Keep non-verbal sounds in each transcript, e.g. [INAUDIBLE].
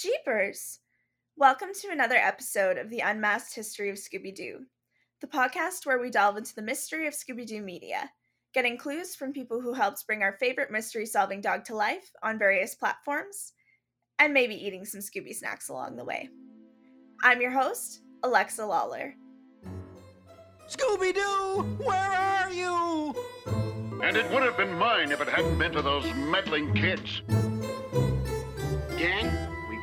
Jeepers! Welcome to another episode of the Unmasked History of Scooby Doo, the podcast where we delve into the mystery of Scooby Doo media, getting clues from people who helped bring our favorite mystery solving dog to life on various platforms, and maybe eating some Scooby snacks along the way. I'm your host, Alexa Lawler. Scooby Doo, where are you? And it would have been mine if it hadn't been for those meddling kids. Gang, we've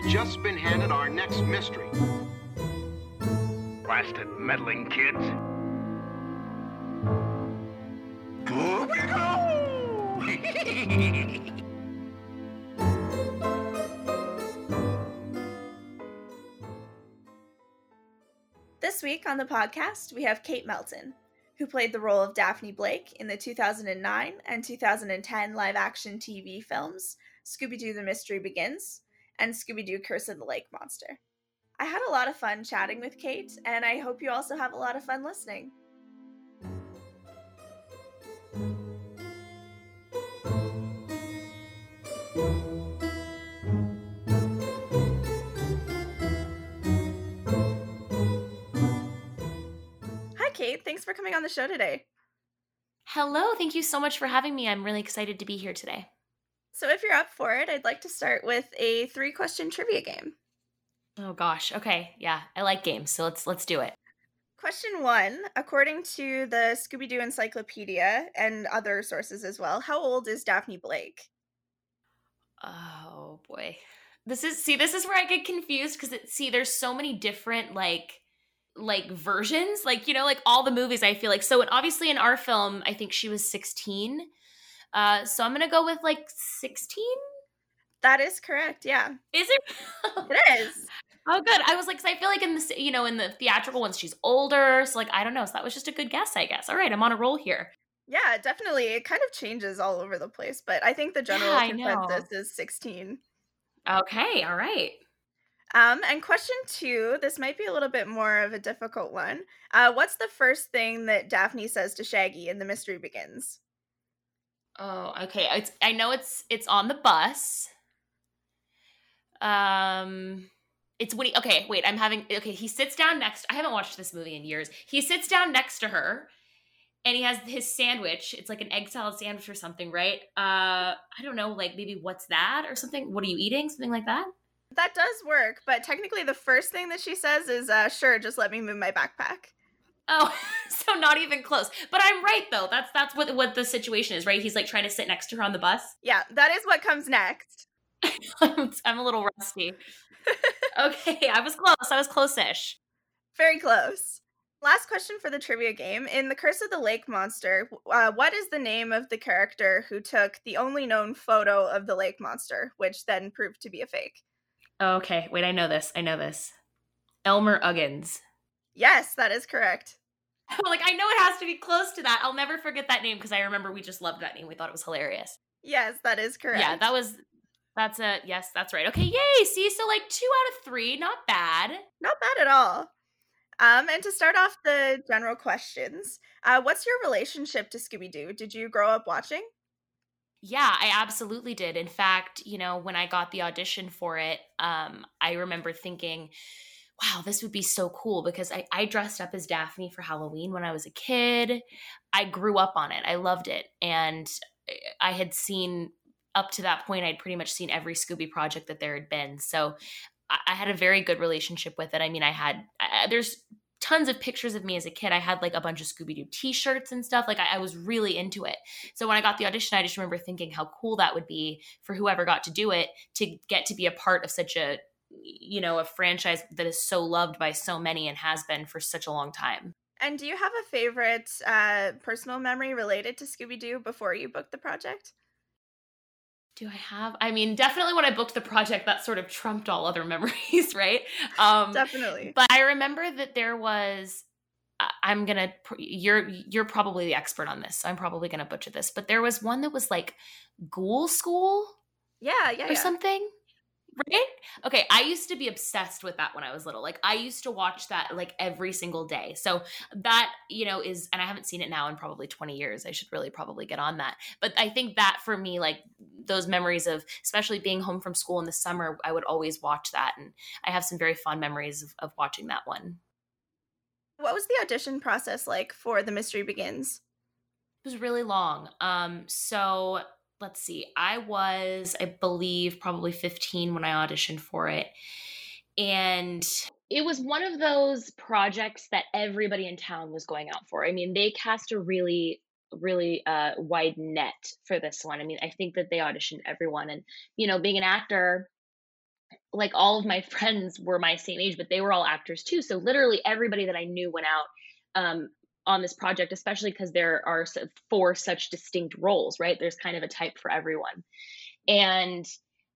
just been handed our next mystery. Blasted meddling kids. [LAUGHS] This week on the podcast, we have Kate Melton, who played the role of Daphne Blake in the 2009 and 2010 live action TV films Scooby Doo The Mystery Begins and Scooby Doo Curse of the Lake Monster. I had a lot of fun chatting with Kate, and I hope you also have a lot of fun listening. Hi, Kate. Thanks for coming on the show today. Hello, thank you so much for having me. I'm really excited to be here today. So, if you're up for it, I'd like to start with a three question trivia game. Oh gosh. Okay. Yeah, I like games, so let's let's do it. Question one According to the Scooby Doo Encyclopedia and other sources as well, how old is Daphne Blake? Oh boy. This is see this is where I get confused it see there's so many different like like versions, like you know like all the movies I feel like. So obviously in our film, I think she was 16. Uh so I'm going to go with like 16. That is correct, yeah. Is it? [LAUGHS] It is. Oh, good. I was like, I feel like in the you know in the theatrical ones she's older, so like I don't know. So that was just a good guess, I guess. All right, I'm on a roll here. Yeah, definitely. It kind of changes all over the place, but I think the general Yeah, I know. consensus is 16. Okay, all right. Um, and question two, this might be a little bit more of a difficult one. Uh, what's the first thing that Daphne says to Shaggy in The Mystery Begins? Oh, okay. It's I know it's it's on the bus. Um it's when he okay, wait, I'm having okay, he sits down next I haven't watched this movie in years. He sits down next to her and he has his sandwich. It's like an egg salad sandwich or something, right? Uh I don't know, like maybe what's that or something? What are you eating? Something like that? That does work, but technically the first thing that she says is, uh, sure, just let me move my backpack. Oh, [LAUGHS] so not even close. But I'm right though. That's that's what what the situation is, right? He's like trying to sit next to her on the bus. Yeah, that is what comes next. [LAUGHS] I'm a little rusty. [LAUGHS] Okay, I was close. I was close-ish. Very close. Last question for the trivia game. In The Curse of the Lake Monster, uh, what is the name of the character who took the only known photo of the lake monster, which then proved to be a fake? Okay, wait, I know this. I know this. Elmer Uggins. Yes, that is correct. [LAUGHS] like I know it has to be close to that. I'll never forget that name because I remember we just loved that name. We thought it was hilarious. Yes, that is correct. Yeah, that was that's a yes, that's right. Okay, yay. See, so like 2 out of 3, not bad. Not bad at all. Um, and to start off the general questions, uh, what's your relationship to Scooby Doo? Did you grow up watching? Yeah, I absolutely did. In fact, you know, when I got the audition for it, um, I remember thinking, wow, this would be so cool because I, I dressed up as Daphne for Halloween when I was a kid. I grew up on it. I loved it. And eh, I had seen up to that point, I'd pretty much seen every Scooby project that there had been. So I, I had a very good relationship with it. I mean, I had, I, there's tons of pictures of me as a kid. I had like a bunch of Scooby Doo t shirts and stuff. Like, I, I was really into it. So when I got the audition, I just remember thinking how cool that would be for whoever got to do it to get to be a part of such a, you know, a franchise that is so loved by so many and has been for such a long time. And do you have a favorite uh, personal memory related to Scooby Doo before you booked the project? Do I have? I mean, definitely when I booked the project, that sort of trumped all other [LAUGHS] memories, right? Um, Definitely. But I remember that there was. I'm gonna. You're you're probably the expert on this, so I'm probably gonna butcher this. But there was one that was like Ghoul School yeah, yeah, or yeah. something. Right? Okay, I used to be obsessed with that when I was little. Like I used to watch that like every single day. So that, you know, is and I haven't seen it now in probably 20 years. I should really probably get on that. But I think that for me like those memories of especially being home from school in the summer i would always watch that and i have some very fond memories of, of watching that one what was the audition process like for the mystery begins it was really long um so let's see i was i believe probably 15 when i auditioned for it and it was one of those projects that everybody in town was going out for. I mean, they cast a really really uh wide net for this one. I mean, I think that they auditioned everyone and you know, being an actor like all of my [LAUGHS] friends were my same age, but they were all actors too. So literally everybody that I knew went out um on this project, especially because there are four such distinct roles, right? There's kind of a type for everyone. And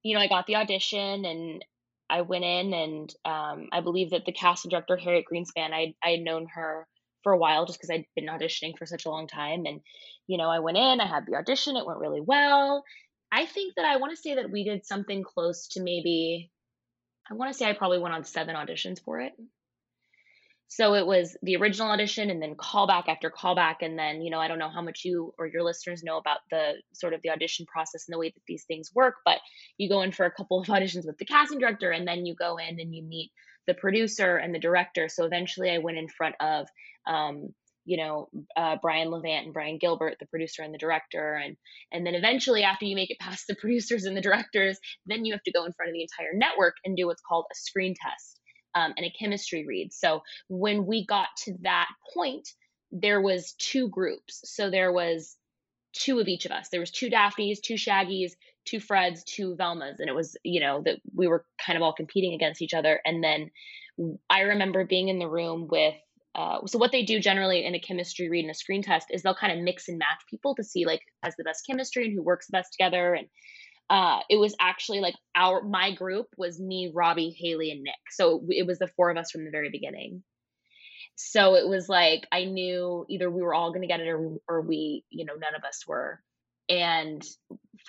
you know, I got the audition and I went in and um, I believe that the casting director Harriet Greenspan, I I had known her for a while just because I'd been auditioning for such a long time, and you know I went in, I had the audition, it went really well. I think that I want to say that we did something close to maybe, I want to say I probably went on seven auditions for it. So it was the original audition and then callback after callback. And then, you know, I don't know how much you or your listeners know about the sort of the audition process and the way that these things work, but you go in for a couple of [LAUGHS] auditions with the casting director and then you go in and you meet the producer and the director. So eventually I went in front of, um, you know, uh, Brian Levant and Brian Gilbert, the producer and the director. And, and then eventually after you make it past the [LAUGHS] producers and the directors, then you have to go in front of the entire network and do what's called a screen test um, and a chemistry read. So when we got to that point, there was two groups. So there was two of each of us. There was two Daphnes, two Shaggies, two Freds, two Velmas, and it was you know that we were kind of all competing against each other. And then I remember being in the room with. Uh, so what they do generally in a chemistry read and a screen test is they'll kind of mix and match people to see like has the best chemistry and who works best together and uh, it was actually like our my group was me, Robbie, Hayley, and Nick. So it was the four of us from the very beginning. So it was like I knew either we were all going to get it or, or we, you know, none of us were. And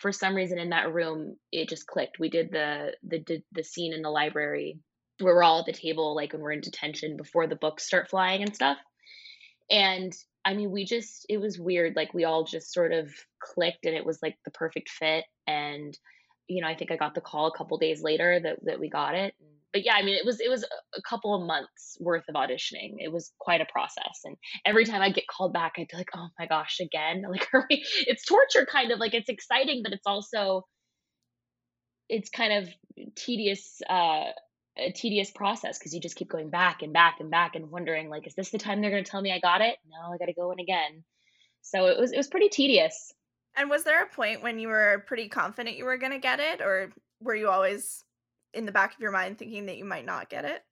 for some reason in that room, it just clicked. We did the the the scene in the library where we're all at the table, like when we're in detention before the books start flying and stuff. And I mean, we just, it was weird. Like, we all just sort of clicked and it was like the perfect fit. And, you know, I think I got the call a couple days later that, that we got it. But yeah, I mean, it was, it was a couple of months worth of auditioning. It was quite a process. And every time I get called back, I'd be like, oh my gosh, again. [LAUGHS] Like, it's torture kind of like, it's exciting, but it's also, it's kind of tedious, uh, a tedious process because you just keep going back and back and back and wondering like is this the time they're going to tell me I got it? No, I got to go in again. So it was it was pretty tedious. And was there a point when you were pretty confident you were going to get it or were you always in the back of your mind thinking that you might not get it?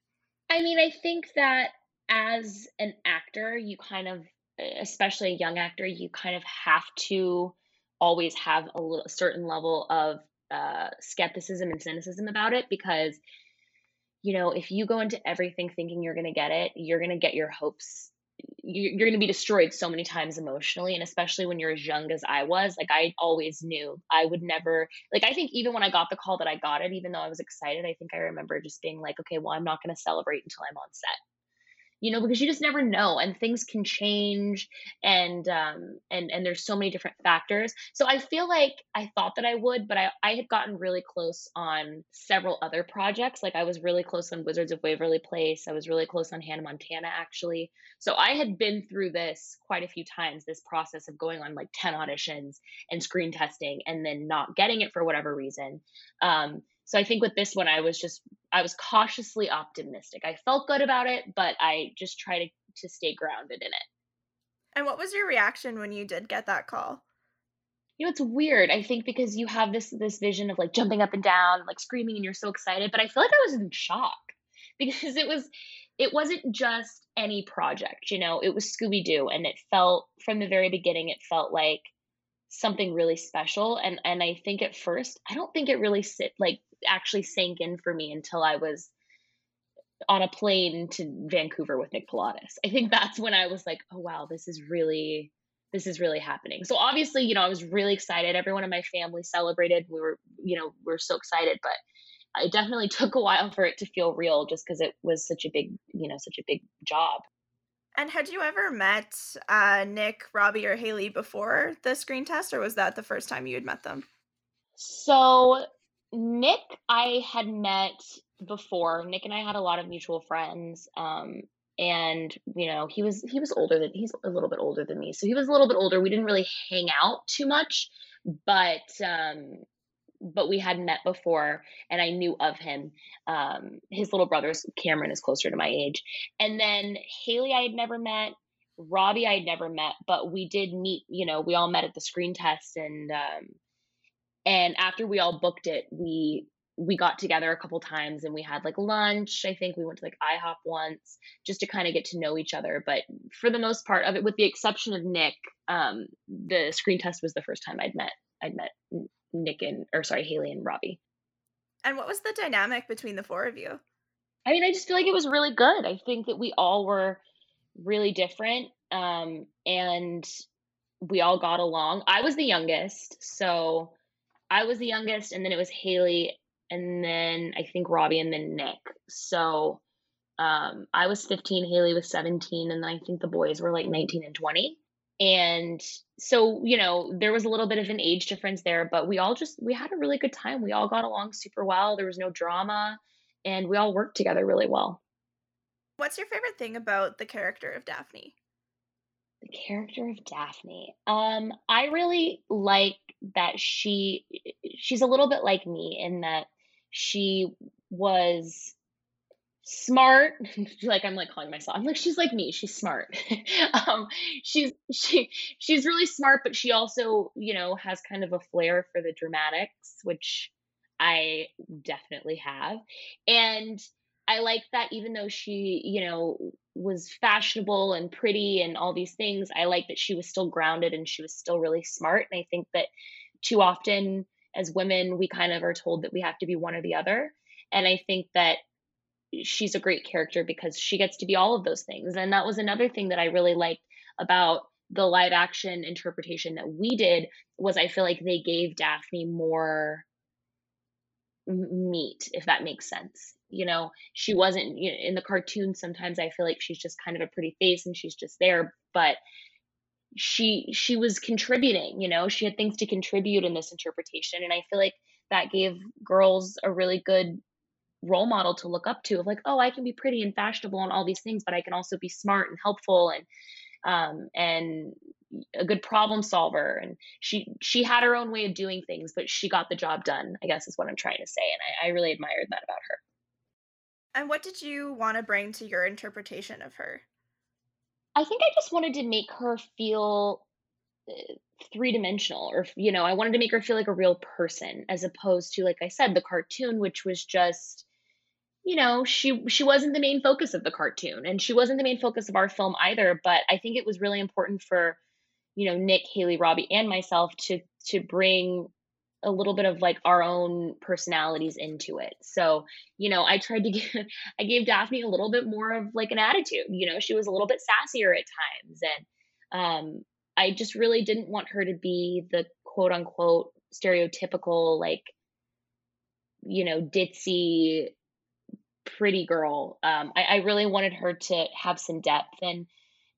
I mean, I think that as an actor, you kind of especially a young actor, you kind of have to always have a little a certain level of uh, skepticism and cynicism about it because you know, if you go into everything thinking you're going to get it, you're going to get your hopes you're going to be destroyed so many times emotionally and especially when you're as young as i was like i always knew i would never like i think even when i got the call that i got it even though i was excited i think i remember just being like okay well i'm not going to celebrate until i'm on set you know because you just never know and things can change and um and and there's so many different factors. So i feel like i thought that i would but i i had gotten really close on several other projects. Like i was really close on wizards of waverly place. I was really close on hannah montana actually. So i had been through this quite a few times this process of going on like 10 auditions and screen testing and then not getting it for whatever reason. Um so I think with this one, I was just, I was cautiously optimistic. I felt good about it, but I just try to, to stay grounded in it. And what was your reaction when you did get that call? You know, it's weird. I think because you have this this vision of like jumping up and down, like screaming, and you're so excited. But I feel like I was in shock [LAUGHS] because it was it wasn't just any project, you know, it was Scooby Doo, and it felt from the very beginning, it felt like something really special. And and I think at first, I don't think it really sit like actually sank in for me until I was on a plane to Vancouver with Nick Palatas. I think that's when I was like, oh wow, this is really this is really happening. So obviously, you know, I was really excited. Everyone in my family celebrated. We were, you know, we are so excited, but it definitely [LAUGHS] took a while for it to feel real just because it was such a big, you know, such a big job. And had you ever met uh, Nick, Robbie, or Hayley before the screen test, or was that the first time you had met them? So Nick, I had met before. Nick and I had a lot of mutual friends. Um, and you know, he was he was older than he's a little bit older than me. So he was a little bit older. We didn't really hang out too much, but um but we had met before and I knew of him. Um, his little brother's Cameron is closer to my age. And then Hayley, I had never met. Robbie, I had never met, but we did meet, you know, we all met at the screen test and, um, and after we all booked it, we, we got together a couple times and we had like lunch. I think we went to like IHOP once just to kind of get to know each other. But for the most part of it, with the exception of Nick, um, the screen test was the first time I'd met, I'd met Nick and or sorry, Hayley and Robbie. And what was the dynamic between the four of you? I mean, I just feel like it was really good. I think that we all were really different um and we all got along. I was the youngest, so I was the youngest and then it was Hayley and then I think Robbie and then Nick. So um I was 15, Hayley was 17 and then I think the boys were like 19 and 20 and so you know there was a little bit of an age difference there but we all just we had a really good time. We all got along super well. There was no drama and we all worked together really well. What's your favorite thing about the character of daphne the character of daphne. Um i really like that she she's a little bit like me in that she was smart. [LAUGHS] Like i'm like calling myself i'm like she's like me she's smart. [LAUGHS] Um she's she she's really smart but she also you know has kind of a flair for the dramatics which i definitely have. And i like that even though she you know was fashionable and pretty and all these things i like that she was still grounded and she was still really smart and i think that too often as women we kind of are told that we have to be one or the other and i think that she's a great character because she gets to be all of those things. And that was another thing that I really liked about the live action interpretation that we did was I feel like they gave Daphne more meat if that makes sense you know she wasn't you know, in the cartoon sometimes i feel like she's just kind of a pretty face and she's just there but she she was contributing you know she had things to contribute in this interpretation and i feel like that gave girls a really good role model to look up to of like oh i can be pretty and fashionable and all these things but i can also be smart and helpful and um and a good problem solver and she she had her own way of doing things but she got the job done i guess is what i'm trying to say and i, I really admired that about her and what did you want to bring to your interpretation of her? I think i just wanted to make her feel uh, three dimensional or you know i wanted to make her feel like a real person as opposed to like i said the cartoon which was just you know she she wasn't the main focus of the cartoon and she wasn't the main focus of our film either but i think it was really important for you know nick hayley robbie and myself to to bring a little bit of like our own personalities into it so you know i tried to give [LAUGHS] i gave daphne a little bit more of like an attitude you know she was a little bit sassier at times and um i just really didn't want her to be the quote unquote stereotypical like you know ditzy pretty girl. Um, I, I really wanted her to have some depth and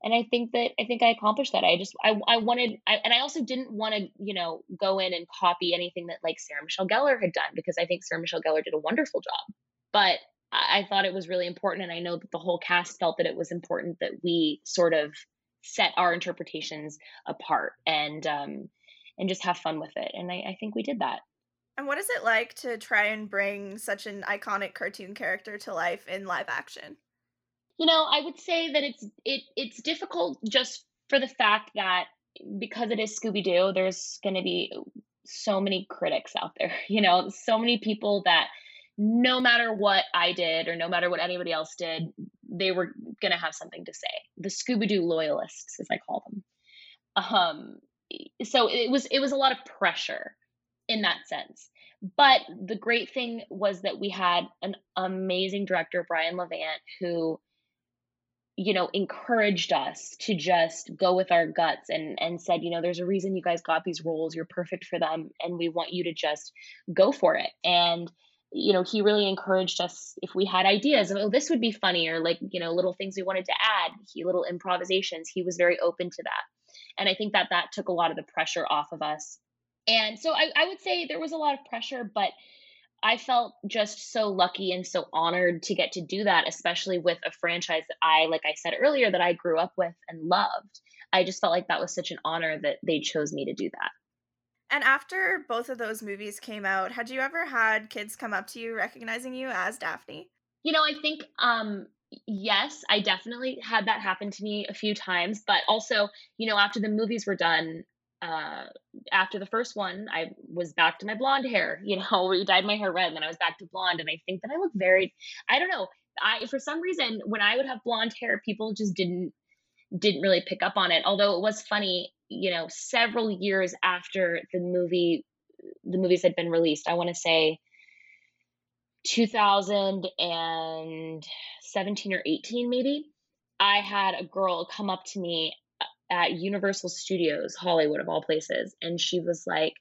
and I think that I think I accomplished that. I just I I wanted I, and I also didn't want to you know go in and copy anything that like Sarah Michelle Gellar had done because I think Sarah Michelle Gellar did a wonderful job. But I, I thought it was really important, and I know that the whole cast felt that it was important that we sort of set our interpretations apart and um and just have fun with it. And I, I think we did that. And what is it like to try and bring such an iconic cartoon character to life in live action? You know, I would say that it's it it's difficult just for the fact that because it is Scooby Doo, there's going to be so many critics out there. [LAUGHS] You know, so many people that no matter what I did or no matter what anybody else did, they were going to have something to say. The Scooby Doo loyalists, as I call them. Um, so it was it was a lot of pressure in that sense. But the great thing was that we had an amazing director, Brian Levant, who you know encouraged us to just go with our guts and and said you know there's a reason you guys got these roles. You're perfect for them and we want you to just go for it. And you know he really encouraged us if we had ideas oh this would be funny or like you know little things we wanted to add he little improvisations he was very open to that. And i think that that took a lot of the pressure off of us. And so I, I would say there was a lot of pressure, but I felt just so lucky and so honored to get to do that, especially with a franchise that I, like I said earlier, that I grew up with and loved. I just felt like that was such an honor that they chose me to do that. And after both of those movies came out, had you ever had kids come up to you recognizing you as Daphne? You know, I think um yes, I definitely had that happen to me a few times, but also, you know, after the movies were done, uh, after the first one, I was back to my blonde hair. You [LAUGHS] know, we dyed my hair red, and then I was back to blonde. And I think that I look very, I don't know. I for some reason when I would have blonde hair, people just didn't didn't really pick up on it. Although it was funny, you know, several years after the movie, the movies had been released. I want to say 2017 or 18, maybe. I had a girl come up to me at Universal Studios, Hollywood of all places, and she was like,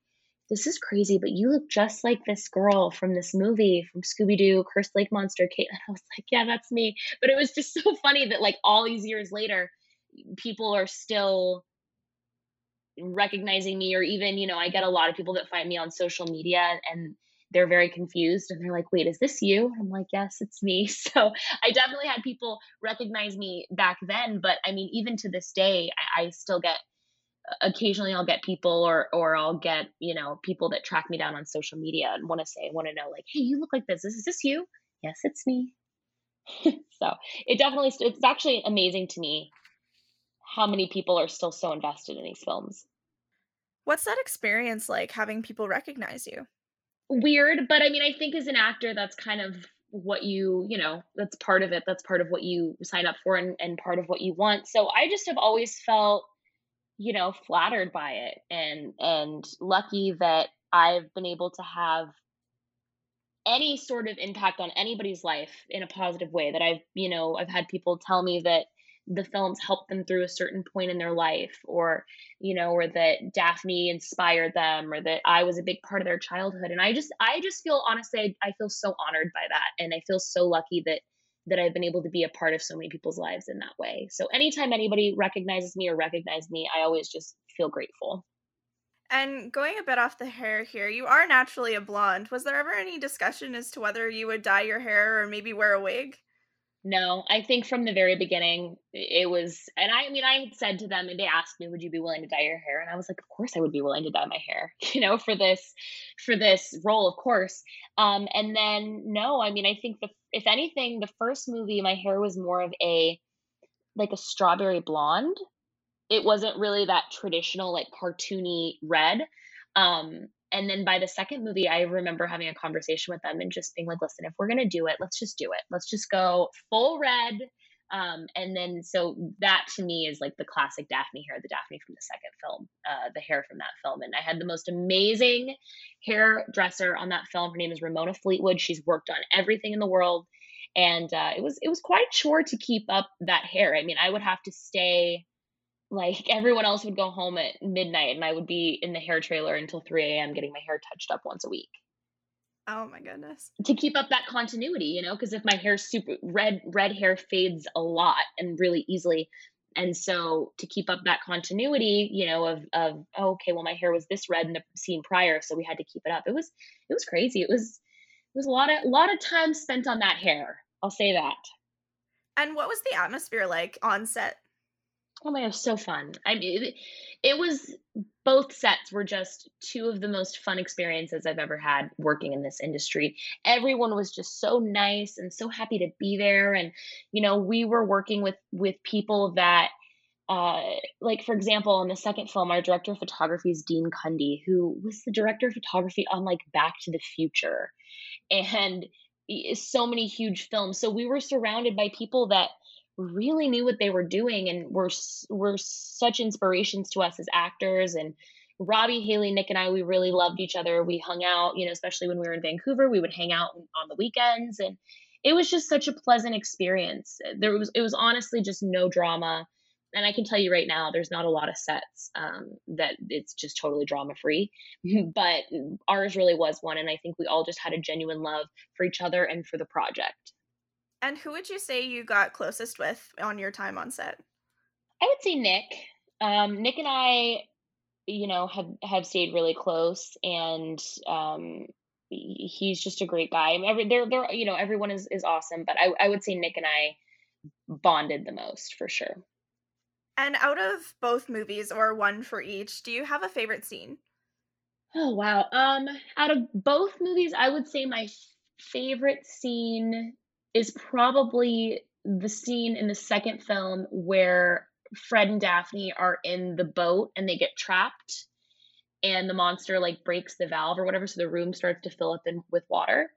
"This is crazy, but you look just like this girl from this movie from Scooby Doo, Cursed Lake Monster." Kate, [LAUGHS] and I was like, "Yeah, that's me." But it was just so [LAUGHS] funny that like all these years later, people are still recognizing me, or even you know, I get a lot of people that find me on social media and they're very confused and they're like, wait, is this you? I'm like, yes, it's me. [LAUGHS] So I definitely had people recognize me back then. But I mean, even to this day, I, I still get uh, occasionally I'll get people or or I'll get, you know, people that track me down on social media and want to say, want to know like, hey, you look like this. Is this you? Yes, it's me. [LAUGHS] so it definitely it's actually amazing to me how many people are still so invested in these films. What's that experience like having people recognize you? Weird, but I mean, I think as an actor, that's kind of what you, you know, that's part of it. That's part of what you sign up for and, and part of what you want. So I just have always felt, you know, flattered by it and and lucky that I've been able to have any sort of impact on anybody's life in a positive way that I've, you know, I've had people tell me that the films helped them through a certain point in their life or you know or that daphne inspired them or that i was a big part of their childhood and i just i just feel honestly i, I feel so honored by that and i feel so lucky that that i've been able to be a part of so many people's lives in that way so anytime anybody recognizes me or recognizes me i always just feel grateful and going a bit off the hair here, you are naturally a blonde. Was there ever any discussion as to whether you would dye your hair or maybe wear a wig? No, I think from the very beginning it was, and I, I mean, I had said to them, and they asked me, "Would you be willing to dye your hair?" And I was like, "Of course, I would be willing to dye my hair, [LAUGHS] you know, for this, for this role, of course." Um, and then no, I mean, I think the, if anything, the first movie, my hair was more of a, like a strawberry blonde. It wasn't really that traditional, like cartoony red. Um, and then by the second movie, I remember having a conversation with them and just being like, listen, if we're going to do it, let's just do it. Let's just go full red. Um, and then, so that to me is like the classic Daphne hair, the Daphne from the second film, uh, the hair from that film. And I had the most amazing hairdresser on that film. Her name is Ramona Fleetwood. She's worked on everything in the world. And uh, it was it was quite chore to keep up that hair. I mean, I would have to stay like everyone else would go home at midnight and I would be in the hair trailer until 3 a.m. getting my hair touched up once a week. Oh my goodness. To keep up that continuity, you know, because if my hair super red red hair fades a lot and really easily. And so to keep up that continuity, you know, of of oh, okay, well my hair was this red in the scene prior, so we had to keep it up. It was it was crazy. It was it was a lot of a lot of time spent on that hair. I'll say that. And what was the atmosphere like on set? Oh my gosh, so fun. I mean, it, it was both sets were just two of the most fun experiences I've ever had working in this industry. Everyone was just so nice and so happy to be there and you know, we were working with with people that uh, like for example in the second film our director of photography is dean cundey who was the director of photography on like back to the future and so many huge films so we were surrounded by people that really knew what they were doing and were were such inspirations to us as actors and Robbie, Hayley, Nick, and I, we really loved each other. We hung out, you know, especially when we were in Vancouver, we would hang out on the weekends, and it was just such a pleasant experience. There was, it was honestly just no drama, and I can tell you right now, there's not a lot of sets um, that it's just totally drama free, [LAUGHS] but ours really was one, and I think we all just had a genuine love for each other and for the project. And who would you say you got closest with on your time on set? I would say Nick. Um, Nick and I you know, have have stayed really close, and um, he's just a great guy. I mean, every they're they're you know everyone is is awesome, but I I would say Nick and I bonded the most for sure. And out of both movies or one for each, do you have a favorite scene? Oh wow. Um out of both movies, I would say my favorite scene is probably the scene in the second film where Fred and Daphne are in the boat and they get trapped and the monster like breaks the valve or whatever so the room starts to fill up in, with water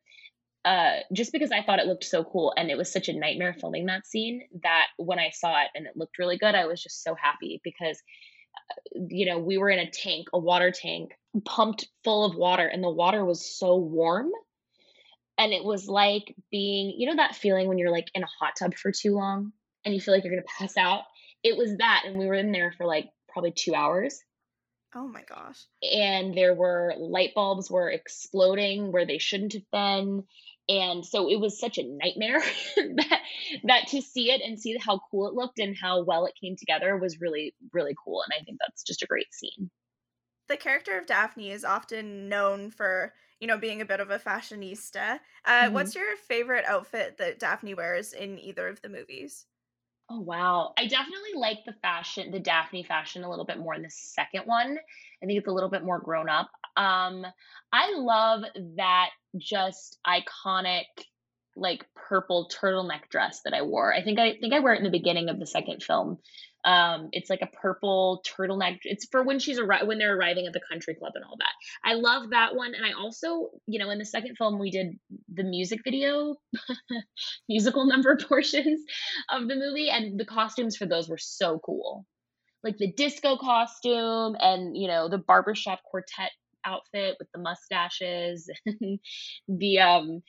uh, just because I thought it looked so cool and it was such a nightmare filming that scene that when I saw it and it looked really good, I was just so happy because, uh, you know, we were in a tank, a water tank, pumped full of water, and the water was so warm. And it was like being, you know, that feeling when you're like in a hot tub for too long and you feel like you're to pass out. It was that. And we were in there for like probably two hours. Oh my gosh. And there were light bulbs were exploding where they shouldn't have been and so it was such a nightmare [LAUGHS] that that to see it and see how cool it looked and how well it came together was really really cool and i think that's just a great scene the character of daphne is often known for you know being a bit of a fashionista uh, mm-hmm. what's your favorite outfit that daphne wears in either of the movies oh wow i definitely like the fashion the daphne fashion a little bit more in the second one i think it's a little bit more grown up um i love that just iconic like purple turtleneck dress that I wore. I think I think I wear it in the beginning of the second film. Um, it's like a purple turtleneck. It's for when she's arri- when they're arriving at the country club and all that. I love that one, and I also, you know, in the second film we did the music video, [LAUGHS] musical number [LAUGHS] portions of the movie, and the costumes for those were so cool, like the disco costume and you know the barbershop quartet outfit with the mustaches [LAUGHS] and the um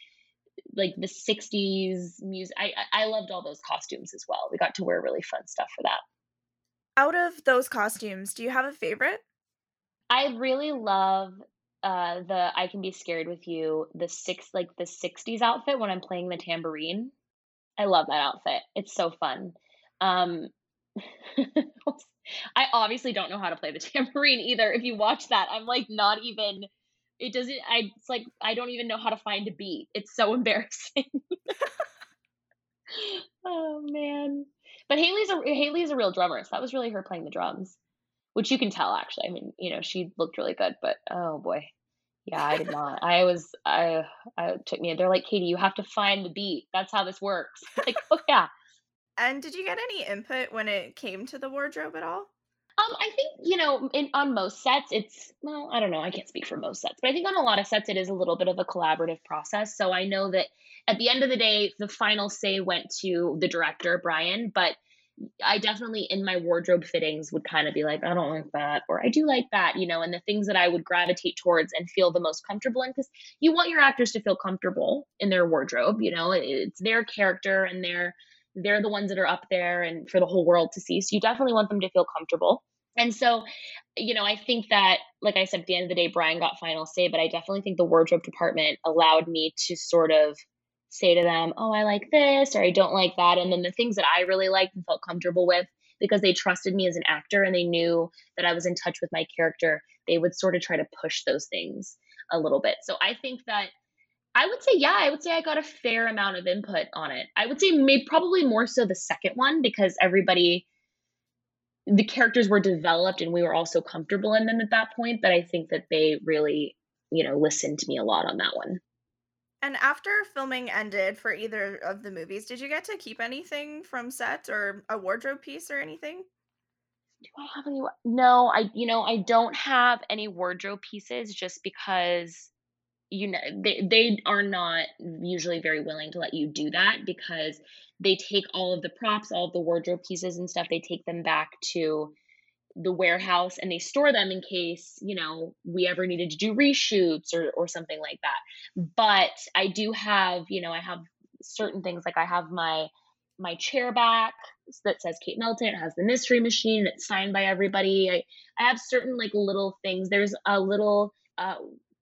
like the 60s music. I, I loved all those costumes as well. We got to wear really fun stuff for that out of those costumes do you have a favorite i really love uh the i can be scared with you the six like the 60s outfit when i'm playing the tambourine i love that outfit it's so fun um [LAUGHS] I obviously don't know how to play the [LAUGHS] tambourine either. If you watch that, I'm like not even it doesn't I it's like I don't even know how to find a beat. It's so [LAUGHS] embarrassing. oh man. But Hayley's a Hayley's a real drummer, so that was really her playing the drums. Which you can tell actually. I mean, you know, she looked really good, but oh boy. Yeah, I did not. I was I I took me they're like, Katie, you have to find the beat. That's how this works. Like, oh yeah. [LAUGHS] And did you get any input when it came to the wardrobe at all? Um, I think you know, in on most sets, it's well, I don't know, I can't speak for most sets, but I think on a lot of sets, it is a little bit of a collaborative process. So I know that at the end of the day, the final say went to the director Brian, but I definitely in my wardrobe fittings would kind of be like, I don't like that, or I do like that, you know, and the things that I would gravitate towards and feel the most comfortable in, because you want your actors to feel comfortable in their wardrobe, you know, it's their character and they're they're the ones that are up there and for the whole world to see. So you definitely want them to feel comfortable. And so, you know, I think that, like I said, at the end of the day, Brian got final say, but I definitely think the wardrobe department allowed me to sort of say to them, oh, I like this or I don't like that. And then the things that I really liked and felt comfortable with, because they trusted me as an actor and they knew that I was in touch with my character, they would sort of try to push those things a little bit. So I think that I would say, yeah, I would say I got a fair amount of input on it. I would say maybe probably more so the second one because everybody, the characters were developed and we were all so comfortable in them at that point. That I think that they really, you know, listened to me a lot on that one. And after filming ended for either of the movies, did you get to keep anything from set or a wardrobe piece or anything? Do I have any? No, I, you know, I don't have any wardrobe pieces just because you know they, they are not usually very willing to let you do that because they take all of the props all of the wardrobe pieces and stuff they take them back to the warehouse and they store them in case you know we ever needed to do reshoots or or something like that but i do have you know i have certain things like i have my my chair back that says Kate Melton. It has the mystery machine. It's signed by everybody. I, I have certain like little things. There's a little uh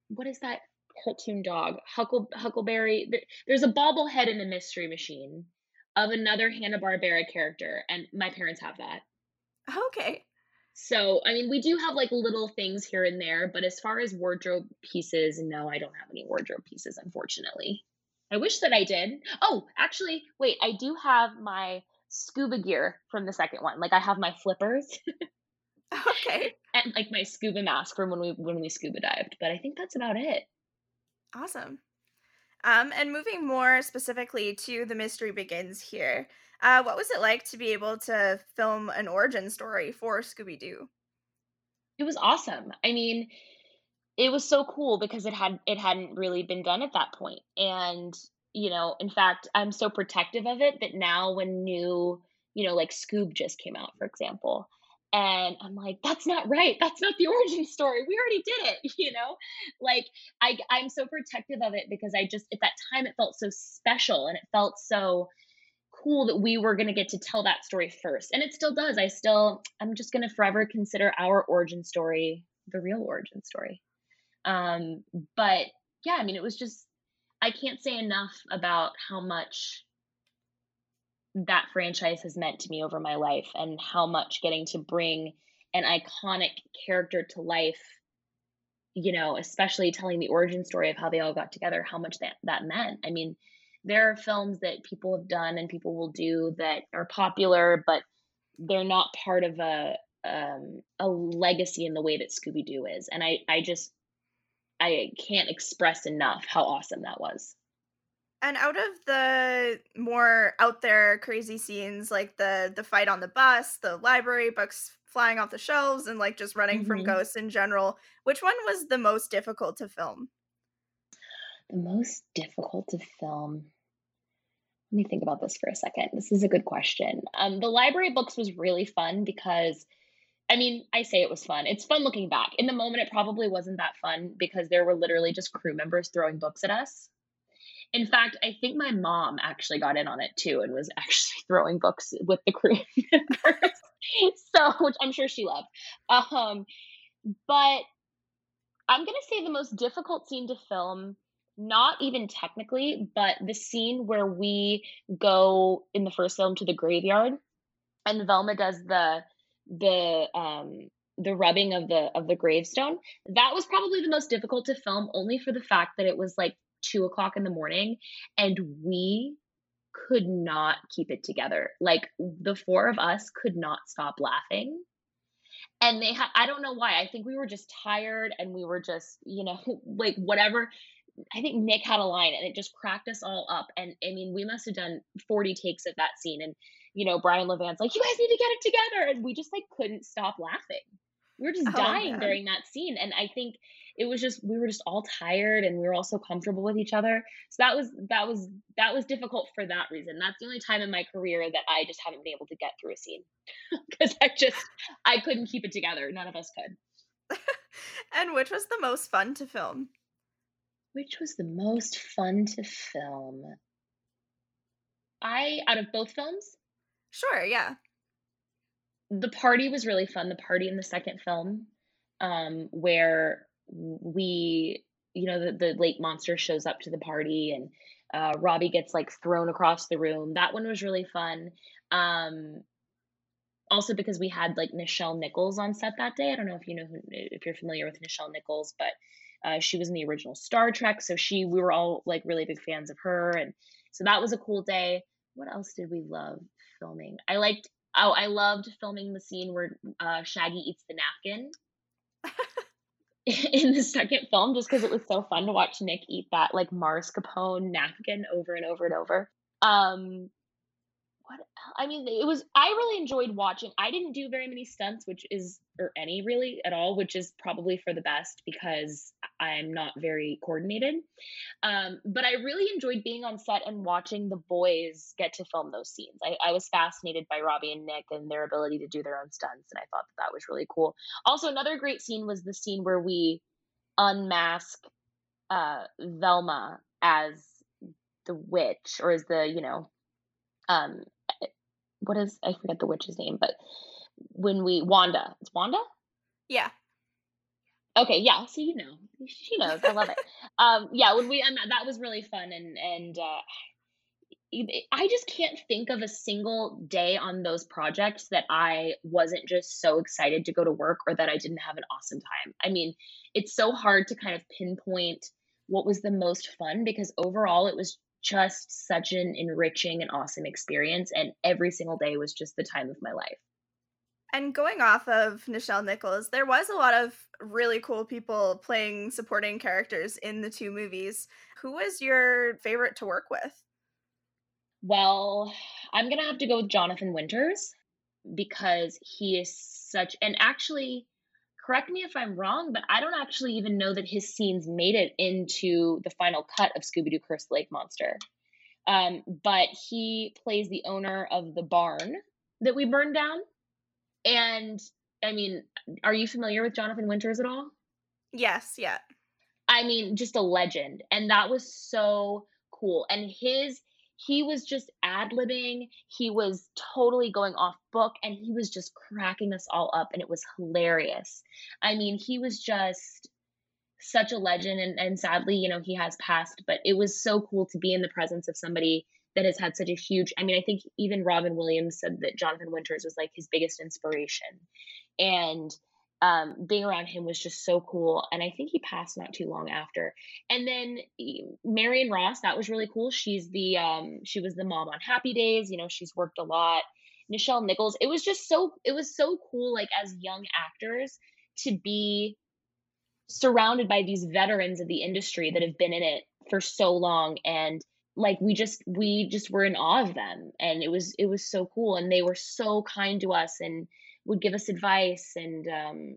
what is that cartoon dog, Huckle Huckleberry. There's a bobblehead in the Mystery Machine of another Hanna Barbera character, and my parents have that. Okay. So, I mean, we do have like little things here and there, but as far as wardrobe pieces, no, I don't have any wardrobe pieces, unfortunately. I wish that I did. Oh, actually, wait, I do have my scuba gear from the second one. Like I have my flippers [LAUGHS] Okay. and like my scuba mask from when we when we scuba dived, but I think that's about it. Awesome. Um, and moving more specifically to The Mystery Begins here, uh, what was it like to be able to film an origin story for Scooby Doo? It was awesome. I mean, it was so cool because it had it hadn't really been done at that point. And, you know, in fact, I'm so protective of it that now when new, you know, like Scoob just came out, for example, and I'm like, that's not right. That's not the [LAUGHS] origin story. We already did it, [LAUGHS] you know? Like I I'm so protective of it because I just at that time it felt so special and it felt so cool that we were going to get to tell that story first. And it still does. I still I'm just going to forever consider our origin story the real origin story. Um but yeah, I mean it was just I can't say enough about how much that franchise has meant to me over my life and how much getting to bring an iconic character to life you know especially telling the origin story of how they all got together how much that that meant i mean there are films that people have done and people will do that are popular but they're not part of a um, a legacy in the way that Scooby Doo is, and I I just I can't express enough how awesome that was. And out of the more out there crazy scenes, like the the fight on the bus, the library books flying off the shelves, and like just running from hmm ghosts in general, which one was the most difficult to film? The most difficult to film. Let me think about this for a second. This is a good question. Um, the library books was really fun because, I mean, I say it was fun. It's fun looking back. In the moment, it probably wasn't that fun because there were literally just crew members throwing books at us. In fact, I think my mom actually got in on it too and was [LAUGHS] actually throwing books with the crew [LAUGHS] members. so, which I'm sure she loved. Um, but I'm gonna say the most difficult scene to film, not even technically, but the scene where we go in the first film to the graveyard and Velma does the the um the rubbing of the of the gravestone. That was probably the most difficult to film, only for the fact that it was like two o'clock in the morning and we could not keep it together. Like the four of us could not stop laughing and they had i don't know why i think we were just tired and we were just you know [LAUGHS] like whatever i think nick had a line and it just cracked us all up. And i mean we must have done 40 takes of that scene and you know brian levant's like you guys need to get it together. And we just like couldn't stop laughing. We were just Oh dying man. during that scene. And i think it was just we were just all tired and we were all so comfortable with each other. So that was that was that was difficult for that reason. That's the only time in my career that i just haven't been able to get through a scene [LAUGHS] because i just i couldn't keep it together. None of us could. [LAUGHS] And which was the most fun to film? Which was the most fun to film i out of both films Sure, yeah. the party was really fun the party in the second film um where we you know the, the lake monster shows up to the party and uh robbie gets like thrown across the room that one was really fun um also because we had like Nichelle Nichols on set that day. I don't know if you know who, if you're familiar with Nichelle Nichols, but uh, she was in the original Star Trek, so she we were all like really big fans of her, and so that was a cool day. What else did we love filming? I liked oh I loved filming the scene where uh, Shaggy eats the napkin [LAUGHS] in the second film, just because it was so fun to watch Nick eat that like mascarpone napkin over and over and over. Um, what I mean, it was I really enjoyed watching. I didn't do very many stunts, which is or any really at all, which is probably for the best because I'm not very coordinated. Um, but I really enjoyed being on set and watching the boys get to film those scenes. I, I was fascinated by Robbie and Nick and their ability to do their own stunts, and I thought that that was really cool. Also, another great scene was the scene where we unmask uh, Velma as the witch, or as the you know um what is I forget the witch's name, but when we Wanda, it's Wanda. Yeah. Okay, yeah. So you know, she knows. I love it. [LAUGHS] Um, yeah, when we and that was really fun, and and uh, I just can't think of a single day on those projects that I wasn't just so excited to go to work or that I didn't have an awesome time. I mean, it's so hard to kind of pinpoint what was the most fun because overall it was just such an enriching and awesome experience and every single day was just the time of my life. And going off of Nichelle Nichols, there was a lot of really cool people playing supporting characters in the two movies. Who was your favorite to work with? Well, I'm going to have to go with Jonathan Winters because he is such, and actually, correct me if I'm wrong, but I don't actually even know that his scenes made it into the final cut of Scooby Doo Cursed Lake Monster. Um, but he plays the owner of the barn that we burned down. And I mean, are you familiar with Jonathan Winters at all? Yes, yeah. I mean, just a legend. And that was so cool. And his he was just ad libbing. He was totally going off book and he was just cracking us all up and it was hilarious. I mean, he was just such a legend and, and sadly, you know, he has passed, but it was so cool to be in the presence of somebody that has had such a huge I mean, I think even Robin Williams said that Jonathan Winters was like his biggest inspiration. And um, being around him was just so cool. And I think he passed not too long after. And then Marion Ross, that was really cool. She's the um, she was the mom on Happy Days. You know, she's worked a lot. Nichelle Nichols. It was just so it was so cool, like as young actors, to be surrounded by these veterans of the industry that have been in it for so long and like we just we just were in awe of them and it was it was so cool and they were so kind to us and would give us advice and um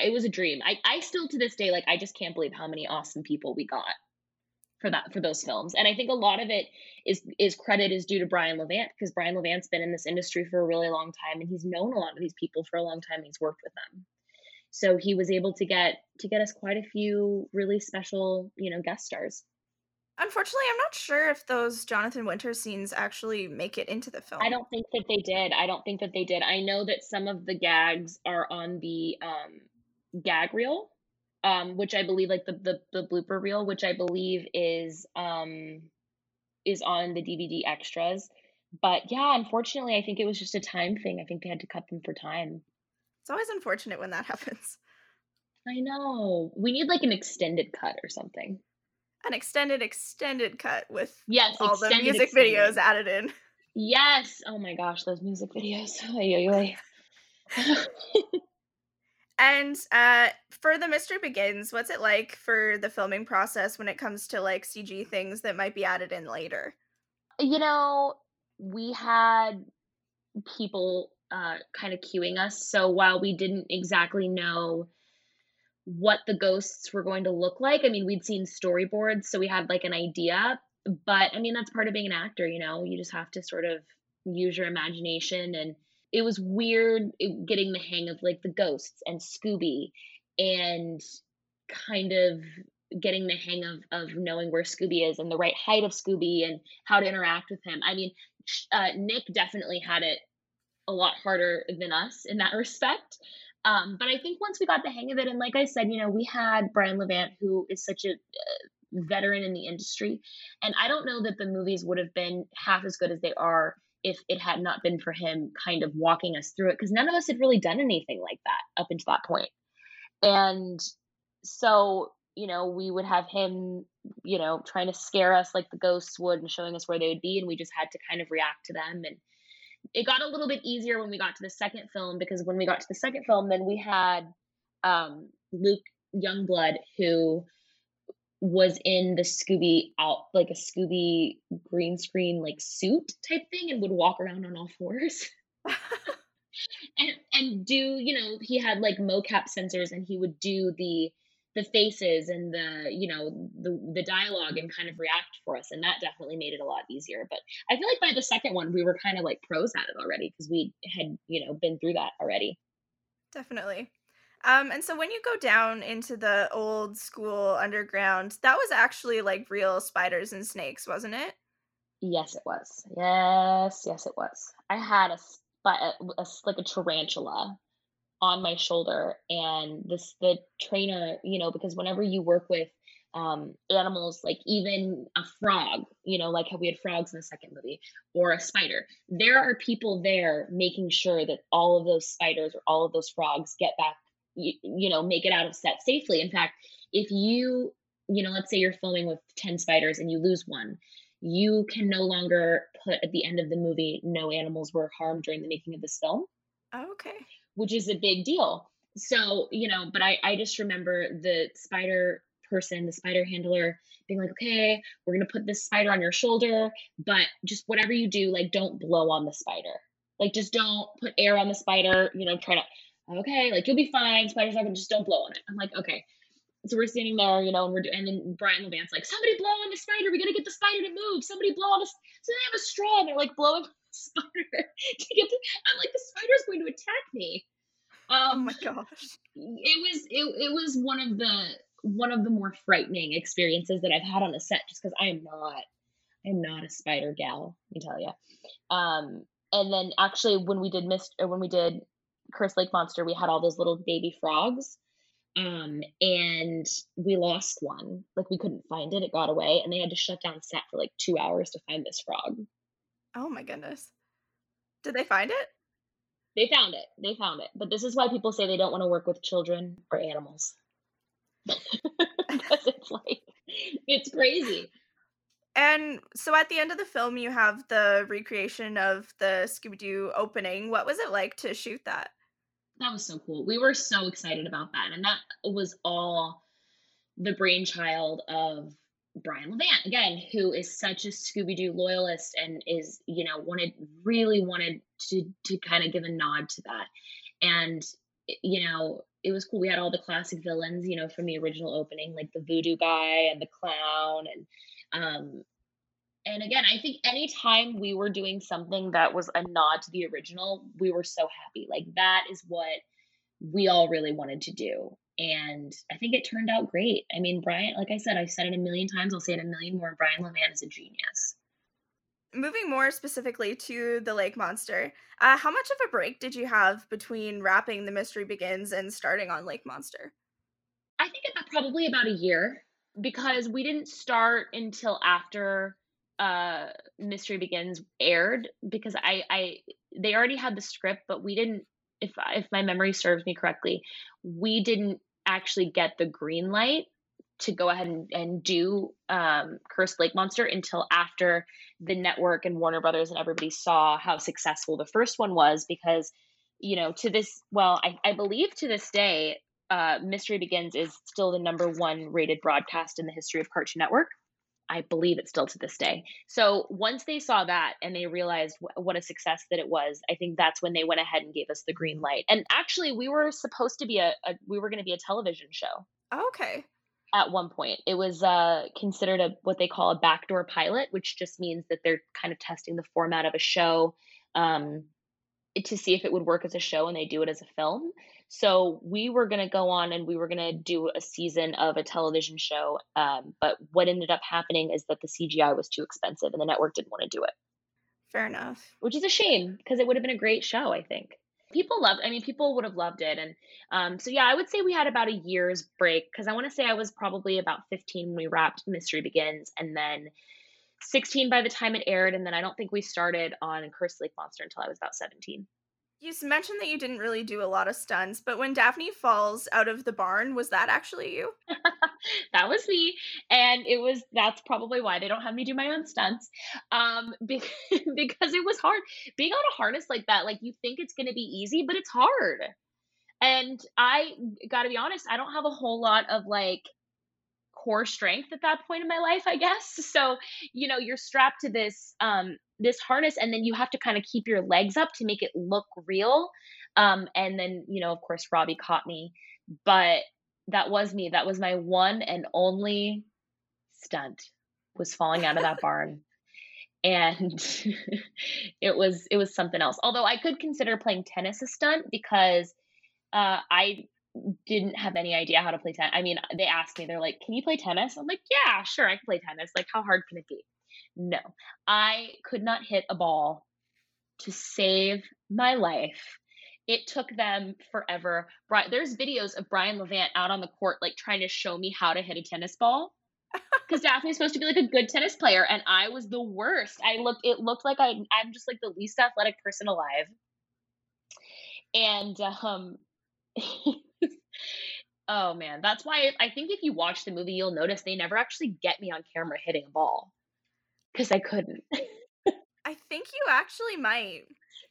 it was a dream. I, I still to this day like I just can't believe how many awesome people we got for that for those films. And I think a lot of it is is credit is due to Brian Levant because Brian Levant's been in this industry for a really long time and he's known a lot of these people for a long time. He's worked with them. So he was able to get to get us quite a few really special, you know, guest stars. Unfortunately, I'm not sure if those Jonathan Winters scenes actually make it into the film. I don't think that they did. I don't think that they did. I know that some of the gags are on the um, gag reel, um, which I believe, like the, the the blooper reel, which I believe is um, is on the DVD extras. But yeah, unfortunately, I think it was just a time thing. I think they had to cut them for time. It's always unfortunate when that [LAUGHS] happens. I know. We need like an extended cut or something an extended extended cut with yes all the music extended. videos added in. Yes. Oh my gosh those music videos. [LAUGHS] [LAUGHS] And uh for the mystery begins what's it like for the filming process when it comes to like cg things that might be added in later? You know we had people uh kind of cueing us so while we didn't exactly know what the ghosts were going to look like. I mean, we'd seen storyboards, so we had like an idea, but I mean, that's part of being an actor, you know, you just have to sort of use your imagination. And it was weird getting the hang of like the ghosts and Scooby and kind of getting the hang of of knowing where Scooby is and the right height of Scooby and how to interact with him. I mean, uh, Nick definitely had it a lot harder than us in that [LAUGHS] respect. Um, but I think once we got the hang of it, and like I said, you know, we had Brian Levant, who is such a uh, veteran in the industry, and I don't know that the movies would have been half as good as they are if it had not been for him kind of walking us through it, because none of us had really done anything like that up until that point. And so, you know, we would have him, you know, trying to scare us like the ghosts would and showing us where they would be, and we just had to kind of react to them and it got a little bit easier when we got to the second film because when we got to the second film, then we had um, Luke Youngblood who was in the Scooby out like a Scooby green screen like suit type thing and would walk around on all fours. [LAUGHS] [LAUGHS] and and do you know he had like mocap sensors and he would do the the faces and the you know the the dialogue and kind of react for us and that definitely made it a lot easier. But i feel like by the second one we were kind of like pros at it already because we had you know been through that already. Definitely. Um and so when you go down into the old school underground that was actually like real spiders and snakes wasn't it? Yes it was. Yes yes it was. I had a, a, a like a tarantula on my shoulder and this the trainer you know because whenever you work with um, animals, like even a frog, you know, like how we had frogs in the second movie, or a spider. There are people there making sure that all of those spiders or all of those frogs get back, you, you know, make it out of set safely. In fact, if you, you know, let's say you're filming with 10 spiders and you lose one, you can no longer put at the end of the movie, no animals were harmed during the making of this film. Oh, okay. Which is a big deal. So, you know, but I, I just remember the spider person, the spider handler, being like, okay, we're going to put this spider on your shoulder, but just whatever you do, like, don't blow on the spider. Like, just don't put air on the spider, you know, try to, okay, like, you'll be fine. Spider's not going to just don't blow on it. I'm like, okay. So we're standing there, you know, and we're doing, and then Brian Levant's like, somebody blow on the spider. We got to get the spider to move. Somebody blow on the, so they have a straw and they're like blowing spider to [LAUGHS] get the, I'm like, the spider's going to attack me. Um, oh my gosh. It was, it, it was one of the, one of the more frightening experiences that I've had on a set just because I am not I'm not a spider gal, let me tell you. Um, and then actually when we did mist or when we did Curse Lake Monster, we had all those little baby frogs. Um, and we lost one. Like we couldn't find it, it got away, and they had to shut down set for like two hours to find this frog. Oh my goodness. Did they find it? They found it. They found it. But this is why people say they don't want to work with children or animals. [LAUGHS] because it's like it's crazy. And so at the end of the film, you have the recreation of the Scooby Doo opening. What was it like to shoot that? That was so cool. We were so excited about that. And that was all the brainchild of Brian Levant, again, who is such a Scooby Doo loyalist and is, you know, wanted, really wanted to, to kind of give a nod to that. And, you know, it was cool. We had all the classic villains, you know, from the original opening, like the voodoo guy and the clown and um and again, I think anytime we were doing something that was a nod to the original, we were so happy. Like that is what we all really wanted to do. And I think it turned out great. I mean, Brian, like I said, I've said it a million times, I'll say it a million more. Brian Levant is a genius. Moving more specifically to the lake monster, uh, how much of a break did you have between wrapping The Mystery Begins and starting on Lake Monster? I think about probably about a year because we didn't start until after uh, Mystery Begins aired because I, I they already had the script, but we didn't. If if my memory serves me correctly, we didn't actually get the green light to go ahead and, and do um, Cursed Lake Monster until after the network and Warner Brothers and everybody saw how successful the first one was because, you know, to this, well, I, I believe to this day, uh, Mystery Begins is still the number one rated broadcast in the history of Cartoon Network. I believe it's still to this day. So once they saw that and they realized w- what a success that it was, I think that's when they went ahead and gave us the green light. And actually, we were supposed to be a, a we were going to be a television show. Okay at one point. It was uh, considered a what they call a backdoor pilot, which just means that they're kind of testing the format of a show um, to see if it would work as a show, and they do it as a film. So we were going to go on and we were going to do a season of a television show. Um, but what ended up happening is that the CGI was too expensive, and the network didn't want to do it. Fair enough. Which is a shame because it would have been a great show, I think people loved i mean people would have loved it and um, so yeah i would say we had about a year's break because i want to say i was probably about 15 when we wrapped mystery begins and then 16 by the time it aired and then i don't think we started on cursed lake monster until i was about 17 you mentioned that you didn't really do a lot of stunts, but when Daphne falls out of the barn, was that actually you? [LAUGHS] that was me, and it was. That's probably why they don't have me do my own stunts, um, [LAUGHS] because, because it was hard being on a harness like that. Like you think it's going to be easy, but it's hard. And I got to be honest, I don't have a whole lot of like core strength at that point in my life, I guess. [LAUGHS] So, you know, you're strapped to this um this harness and then you have to kind of keep your legs up to make it look real. Um and then, you know, of course Robbie caught me, but that was me. That was my one and only stunt was falling out of that barn. And [LAUGHS] it was it was something else. Although I could consider playing tennis a stunt because uh, I didn't have any idea how to play tennis. I mean, they asked me, they're like, "Can you play tennis?" I'm like, "Yeah, sure, I can play tennis. Like, how hard can it be?" No, I could not hit a ball to save my life. It took them forever. There's videos of Brian Levant out on the court, like trying to show me how to hit a tennis ball. [LAUGHS] because Daphne's supposed to be like a good tennis player, and I was the worst. I looked, it looked like I, I'm just like the least athletic person alive. And um, [LAUGHS] oh man, that's why I think if you watch the movie, you'll notice they never actually get me on camera hitting a ball because I couldn't. I think you actually might.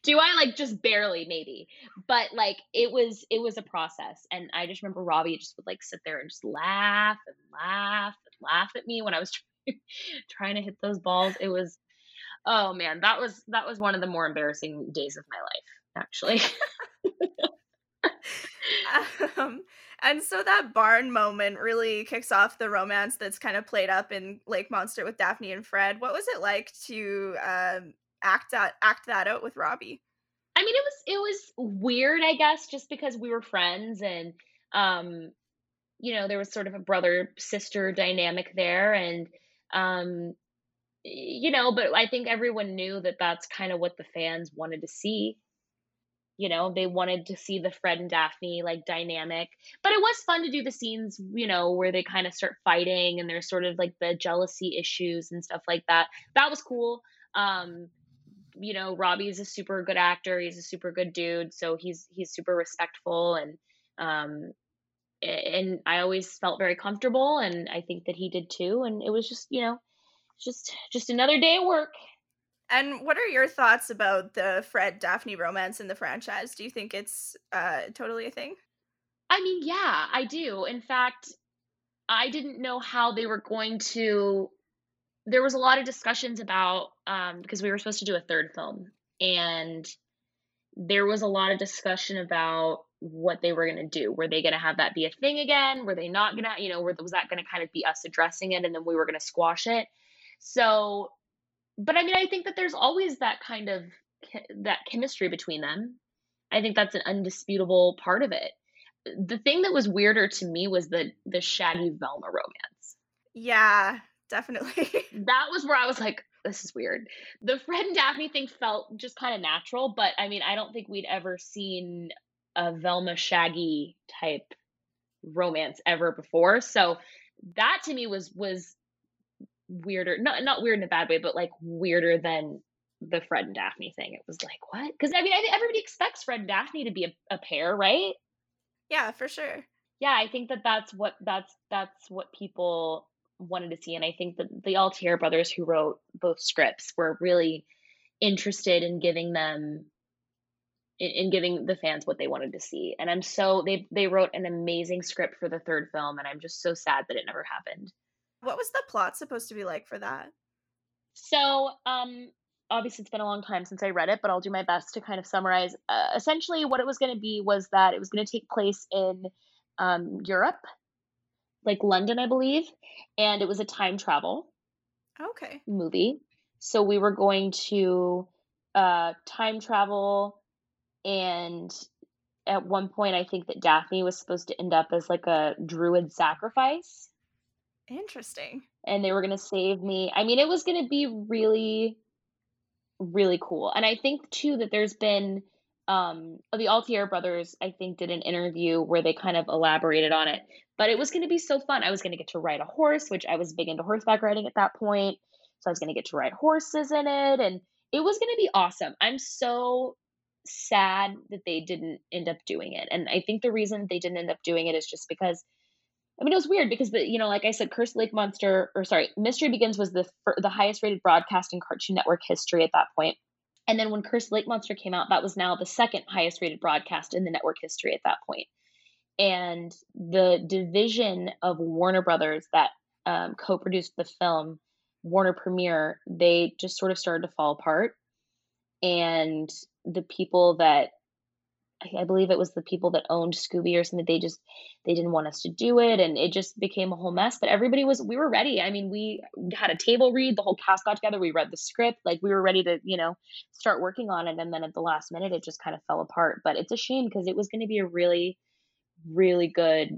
Do I like just barely maybe? But like it was it was a process and I just remember Robbie just would like sit there and just laugh and laugh and laugh at me when I was trying, [LAUGHS] trying to hit those balls. It was oh man, that was that was one of the more embarrassing days of my life actually. [LAUGHS] [LAUGHS] [LAUGHS] um, and so that barn moment really kicks off the romance that's kind of played up in Lake Monster with Daphne and Fred. What was it like to um, act that act that out with Robbie? I mean, it was it was weird, I guess, just because we were friends and um, you know, there was sort of a brother sister dynamic there, and um, you know, but I think everyone knew that that's kind of what the fans wanted to see you know they wanted to see the fred and daphne like dynamic. But it was fun to do the scenes you know where they kind of start fighting and there's sort of like the jealousy issues and stuff like that. That was cool. Um you know robbie's a super good actor. He's a super good dude. So he's he's super respectful and um and i always felt very comfortable and i think that he did too. And it was just you know just just another day of work and what are your thoughts about the Fred Daphne romance in the franchise? Do you think it's uh, totally a thing? I mean, yeah, I do. In fact, I didn't know how they were going to. There was a lot of discussions about um, because we were supposed to do a third film, and there was a lot of discussion about what they were going to do. Were they going to have that be a thing again? Were they not going to, you know, was that going to kind of be us addressing it and then we were going to squash it? So but I mean, I think that there's always that kind of that chemistry between them. I think that's an undisputable part of it. The thing that was weirder to me was the the Shaggy Velma romance. Yeah, definitely. [LAUGHS] that was where I was like, this is weird. The Fred and Daphne thing felt just kind of natural, but I mean, I don't think we'd ever seen a Velma Shaggy type romance ever before. So that to me was was weirder not not weird in a bad way but like weirder than the fred and daphne thing. It was like what? Because i mean I think everybody expects fred and daphne to be a, a pair right? Yeah for sure. Yeah i think that that's what that's that's what people wanted to see and i think that the altiere brothers who wrote both scripts were really interested in giving them in, in, giving the fans what they wanted to see and i'm so they they wrote an amazing script for the third film and i'm just so sad that it never happened what was the plot supposed to be like for that? So, um, obviously it's been a long time since I read it, but I'll do my best to kind of summarize. Uh, essentially, what it was going to be was that it was going to take place in um, Europe, like London, I believe, and it was a time travel. Okay. Movie. So we were going to uh, time travel, and at one point, I think that Daphne was supposed to end up as like a druid sacrifice. Interesting. And they were going to save me. I mean, it was going to be really, really cool. And I think, too, that there's been um, the Altiere brothers, I think, did an interview where they kind of elaborated on it. But it was going to be so fun. I was going to get to ride a horse, which I was big into horseback riding at that point. So I was going to get to ride horses in it. And it was going to be awesome. I'm so sad that they didn't end up doing it. And I think the reason they didn't end up doing it is just because I mean, it was weird because the you know, like I said, Curse Lake Monster, or sorry, Mystery Begins was the the highest rated broadcast in Cartoon Network history at that point. And then when Curse Lake Monster came out, that was now the second highest rated broadcast in the network history at that point. And the division of Warner Brothers that um, co-produced the film, Warner Premiere, they just sort of started to fall apart. And the people that I believe it was the people that owned Scooby or something. They just they didn't want us to do it, and it just became a whole mess. But everybody was we were ready. I mean, we had a table read. The whole cast got together. We read the script. Like we were ready to you know start working on it. And then at the last minute, it just kind of fell apart. But it's a shame because it was going to be a really really good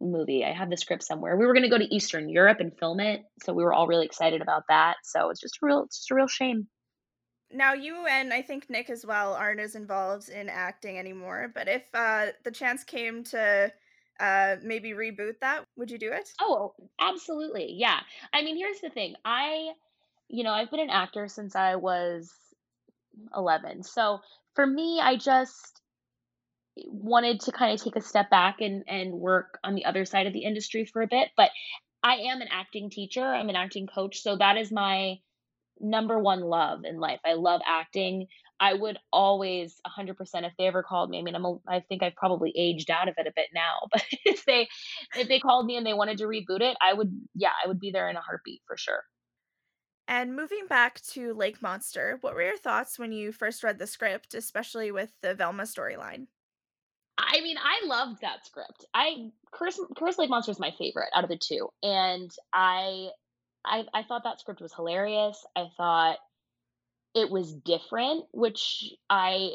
movie. I have the script somewhere. We were going to go to Eastern Europe and film it, so we were all really excited about that. So it's just a real it's just a real shame now you and I think Nick as well aren't as involved in acting anymore. But if uh, the chance came to uh, maybe reboot that, would you do it? Oh, absolutely. Yeah. I mean, here's the thing. I, you know, I've been an actor since I was 11. So for me, I just wanted to kind of take a step back and and work on the other side of the industry for a bit, but I am an acting teacher. I'm an acting coach, so that is my number one love in life. I love acting. I would always 100% if they ever called me. I mean, I'm a, I think I've probably aged out of it a bit now, [LAUGHS] but if they if they called me and they wanted to reboot it, I would yeah, I would be there in a heartbeat for sure. And moving back to Lake Monster, what were your thoughts when you first read the script, especially with the Velma storyline? I mean, I loved that script. I Curse, Curse Lake Monster is my favorite out of the two, and I, I, I thought that script was hilarious. I thought it was different, which I,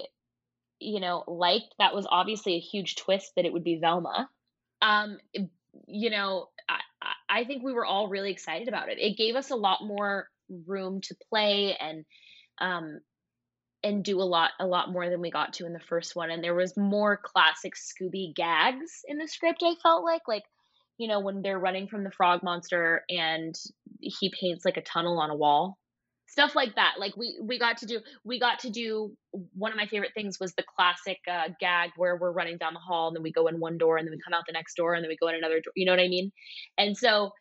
you know, liked. That was obviously a huge twist that it would be Velma. Um, you know, I, I think we were all really excited about it. It gave us a lot more room to play and um and do a lot a lot more than we got to in the first one and there was more classic scooby gags in the script i felt like like you know when they're running from the frog monster and he paints like a tunnel on a wall. Stuff like that. Like we we got to do we got to do one of my favorite things was the classic uh, gag where we're running down the hall and then we go in one door and then we come out the next door and then we go in another door you know what i mean? And so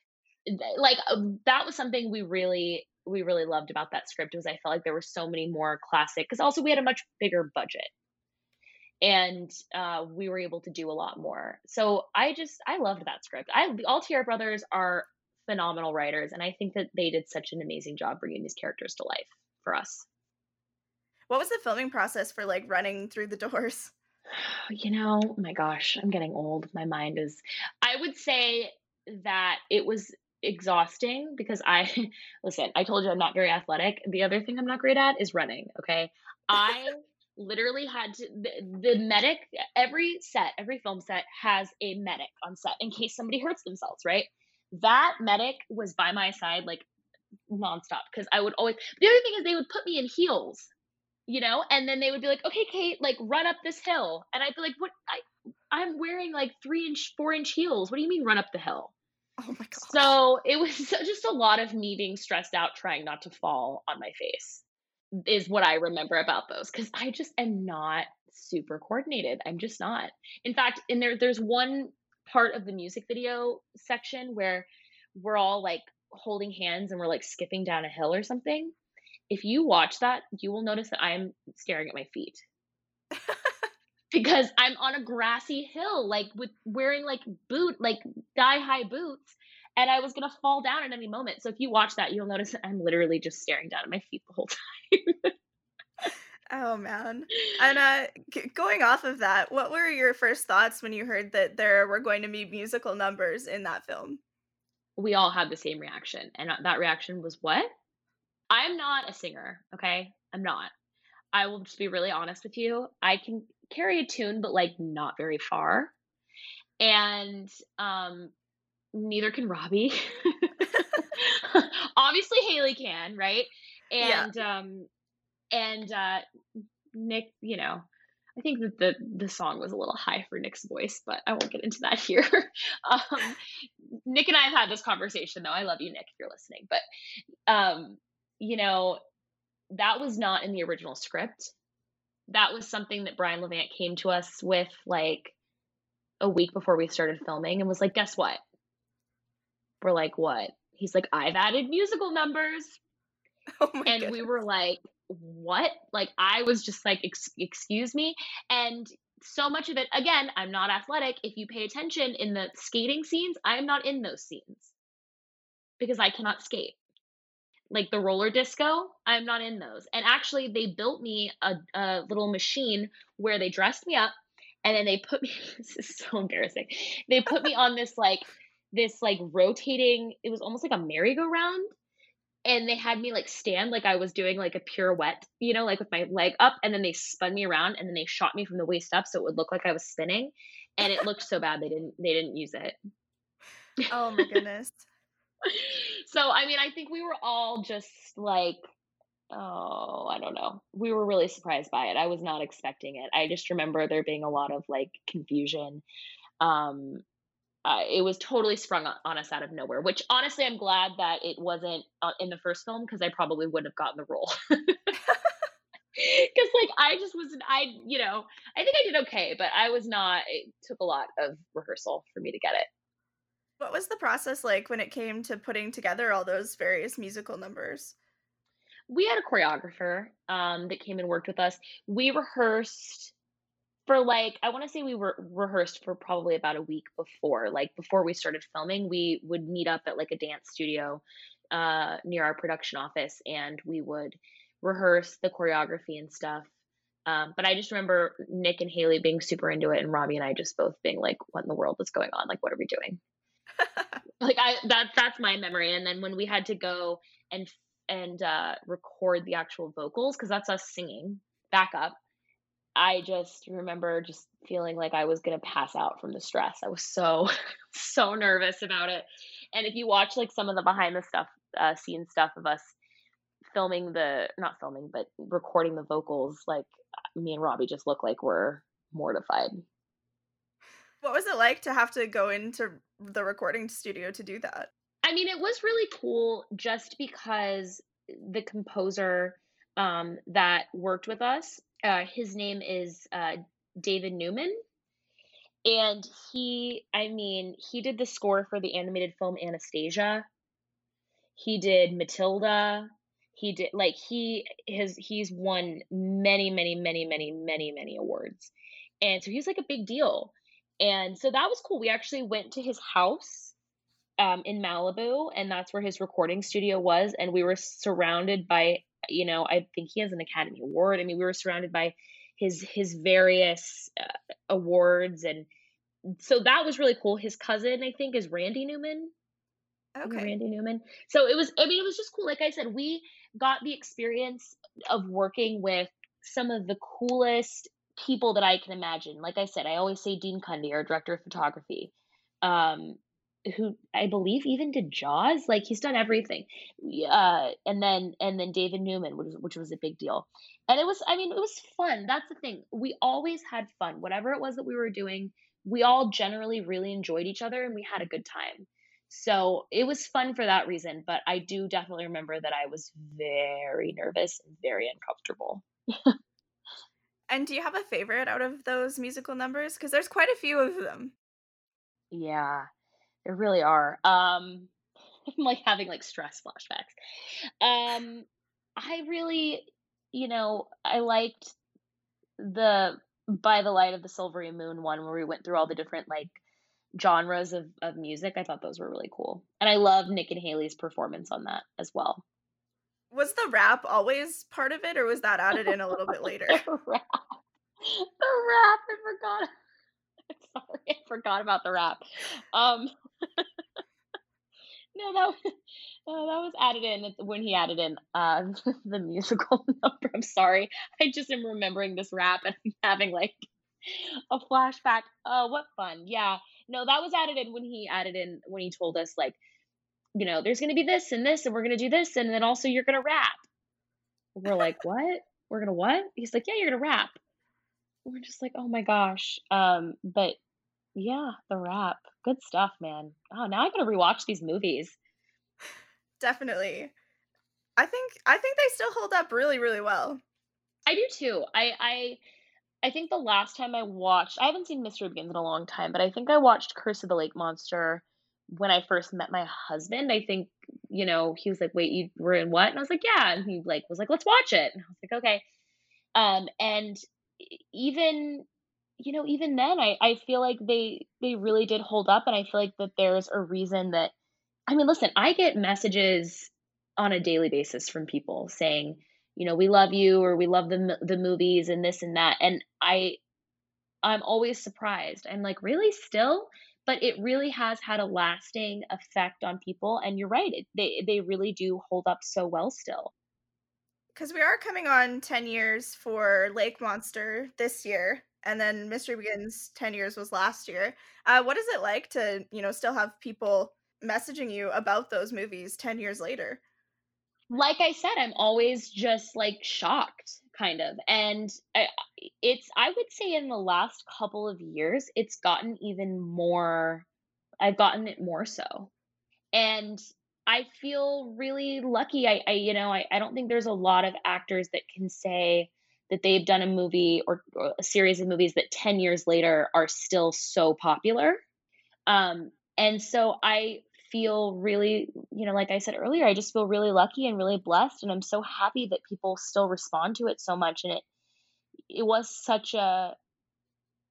like um, that was something we really we really loved about that script was I felt like there were so many more classic because also we had a much bigger budget and uh, we were able to do a lot more. So I just I loved that script. I the Altiere brothers are phenomenal writers, and I think that they did such an amazing job bringing these characters to life for us. What was the filming process for like running through the doors? You know, oh my gosh, I'm getting old. My mind is. I would say that it was exhausting because I [LAUGHS] listen, I told you I'm not very athletic. The other thing I'm not great at is running, okay? I [LAUGHS] literally had to the, the, medic every set, every film set has a medic on set in case somebody [LAUGHS] hurts themselves, right? That medic was by my side like nonstop because I would always the other thing is they would put me in heels, you know, and then they would be like, Okay, Kate, like run up this hill. And I'd be like, What I I'm wearing like three inch, four inch heels. What do you mean run up the hill? Oh my god. So it was [LAUGHS] just a lot of me being stressed out trying not to fall on my face is what I remember about those cuz I just am not super coordinated. I'm just not. In fact, in there there's one part of the music video section where we're all like holding hands and we're like skipping down a hill or something. If you watch that, you will notice that I'm staring at my feet. [LAUGHS] because I'm on a grassy hill, like with wearing like boot, like thigh high boots, and I was gonna fall down at any moment. So if you watch that, you'll notice that I'm literally just staring down at my feet the whole time. oh man! And uh, going off of that, what were your first thoughts when you heard that there were going to be musical numbers in that film? We all had the same reaction, and uh, that reaction was what? I'm not a singer, okay? I'm not. I will just be really honest with you. I can carry a tune, but like not very far. And um, neither can Robbie. [LAUGHS] [LAUGHS] Obviously, Hayley can, right? And yeah. um, and uh, Nick, you know, I think that the the song was a little high for Nick's voice, but I won't get into that here. [LAUGHS] um, Nick and I have had this conversation, though. I love you, Nick, if you're listening. But um, you know, that was not in the original script that was something that Brian Levant came to us with like a week before we started filming and was like, guess what? We're like, what? He's like, I've added musical numbers. [LAUGHS] Oh and goodness. we were like, what? Like, I was just like, excuse me. And so much of it, again, I'm not athletic. If you pay attention in the skating scenes, I'm not in those scenes because I cannot skate like the roller disco i'm not in those and actually they built me a, a little machine where they dressed me up and then they put me [LAUGHS] this is so embarrassing they put me on this like this like rotating it was almost like a merry-go-round and they had me like stand like i was doing like a pirouette you know like with my leg up and then they spun me around and then they shot me from the waist up so it would look like i was spinning and it looked so bad they didn't they didn't use it oh my goodness [LAUGHS] so I mean, I think we were all just like, oh, I don't know. We were really surprised by it. I was not expecting it. I just remember there being a lot of like confusion. Um, uh, it was totally sprung on, us out of nowhere. Which honestly, I'm glad that it wasn't uh, in the first film because I probably wouldn't have gotten the role. [LAUGHS] [LAUGHS] Because like I just wasn't, I you know, I think I did okay, but I was not. It took a lot of rehearsal for me to get it. What was the process like when it came to putting together all those various musical numbers? We had a choreographer um, that came and worked with us. We rehearsed for like I want to say we were rehearsed for probably about a week before, like before we started filming. We would meet up at like a dance studio uh, near our production office, and we would rehearse the choreography and stuff. Um, but I just remember Nick and Hayley being super into it, and Robbie and I just both being like, "What in the world is going on? Like, what are we doing?" [LAUGHS] like I that that's my memory. And then when we had to go and and uh, record the actual vocals, because that's us singing back up I just remember just feeling like I was going to pass out from the stress. I was so, [LAUGHS] so nervous about it. And if you watch like some of the behind the stuff, uh, scene stuff of us filming the, not filming, but recording the vocals, like me and Robbie just look like we're mortified. What was it like to have to go into the recording studio to do that? I mean, it was really cool just because the composer um, that worked with us uh, his name is uh, David Newman. And he, I mean, he did the score for the animated film Anastasia. He did Matilda. He did like he has he's won many, many, many, many, many, many awards. And so he was like a big deal. And so that was cool. We actually went to his house um, in Malibu, and that's where his recording studio was. And we were surrounded by you know i think he has an academy award. I mean we were surrounded by his his various uh, awards and so that was really cool. His cousin i think is randy newman. Okay. Randy newman? So it was i mean it was just cool. Like i said we got the experience of working with some of the coolest people that i can imagine. Like i said i always say dean cundey our director of photography. Um, who I believe even did Jaws. Like he's done everything. Uh, and then and then David Newman, which was, which was a big deal. And it was, I mean, it was fun. That's the thing. We always had fun. Whatever it was that we were doing, we all generally really enjoyed each other and we had a good time. So it was fun for that reason. But I do definitely remember that I was very nervous and very uncomfortable. [LAUGHS] and do you have a favorite out of those musical numbers? Because there's quite a few of them. Yeah. They really are. Um, I'm [LAUGHS] like having like stress flashbacks. Um, I really, you know, I liked the by the light of the silvery moon one where we went through all the different like genres of, of music. I thought those were really cool. And I love Nick and Hayley's performance on that as well. Was the rap always part of it or was that added in a little bit [LAUGHS] later? the rap. The rap, I forgot. [LAUGHS] Sorry, I forgot about the rap. Um no, that was, [LAUGHS] uh, that was added in when he added in uh, [LAUGHS] the musical [LAUGHS] number. I'm sorry. I just am remembering this rap and having like a flashback. Oh, what fun. Yeah. No, that was added in when he added in, when he told us, like, you know, there's to be this and this, and we're to do this, and then also you're to rap. We're like, what? We're to what? He's like, yeah, you're to rap. We're just like, oh my gosh. Um, but yeah, the rap. Good stuff, man. Oh, now I gotta rewatch these movies. Definitely. I think I think they still hold up really, really well. I do too. I I I think the last time I watched I haven't seen Mystery Begins in a long time, but I think I watched Curse of the Lake Monster when I first met my husband. I think, you know, he was like, Wait, you were in what? And I was like, Yeah. And he like was like, Let's watch it. And I was like, Okay. Um, and even you know, even then I, I feel like they they really did hold up and I feel like that there's a reason that I mean, listen, I get messages on a daily basis from people saying, you know, we love you or we love the the movies and this and that and I I'm always surprised. I'm like, really still? But it really has had a lasting effect on people and you're right. It, they they really do hold up so well still. Cuz we are coming on 10 years for Lake Monster this year and then Mystery Begins 10 years was last year. Uh, what is it like to, you know, still have people messaging you about those movies 10 years later? Like I said, I'm always just like shocked, kind of. And I, it's, I would say in the last couple of years, it's gotten even more I've gotten it more so. And I feel really lucky. I, I you know, I, I don't think there's a lot of actors that can say that they've done a movie or, or a series of movies that 10 years later are still so popular. Um, and so I feel really, you know, like I said earlier, I just feel really lucky and really blessed. And I'm so happy that people still respond to it so much. And it, it was such a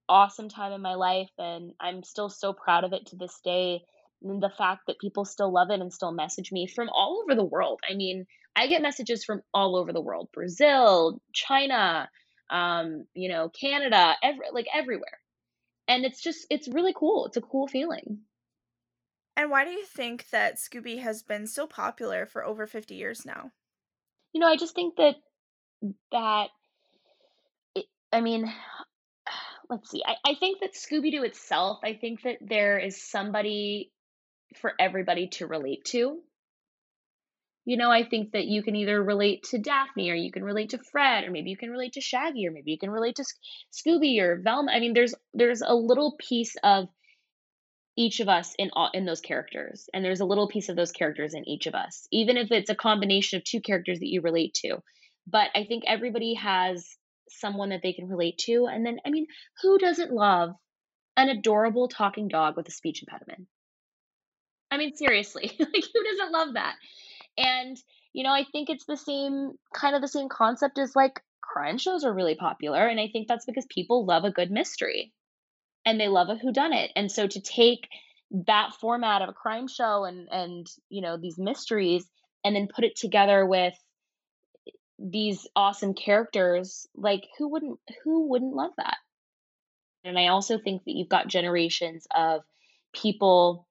awesome time in my life. And I'm still so proud of it to this day the fact that people still love it and still message me from all over the world. I mean, I get messages from all over the world Brazil, China, um, you know, Canada, every, like everywhere. And it's just, it's really cool. It's a cool feeling. And why do you think that Scooby has been so popular for over 50 years now? You know, I just think that, that, it, I mean, [SIGHS] let's see. I, I think that Scooby Doo itself, I think that there is somebody for everybody to relate to. You know, I think that you can either relate to Daphne or you can relate to Fred or maybe you can relate to Shaggy or maybe you can relate to Scooby or Velma. I mean, there's there's a little piece of each of us in all in those characters and there's a little piece of those characters in each of us even if it's a combination of two characters that you relate to but i think everybody has someone that they can relate to and then i mean who doesn't love an adorable talking dog with a speech impediment I mean, seriously, [LAUGHS] like who doesn't love that? And, you know, I think it's the same kind of the same concept as like crime shows are really popular. And I think that's because people love a good mystery and they love a whodunit. And so to take that format of a crime show and, and, you know, these mysteries and then put it together with these awesome characters, like who wouldn't, who wouldn't love that? And I also think that you've got generations of people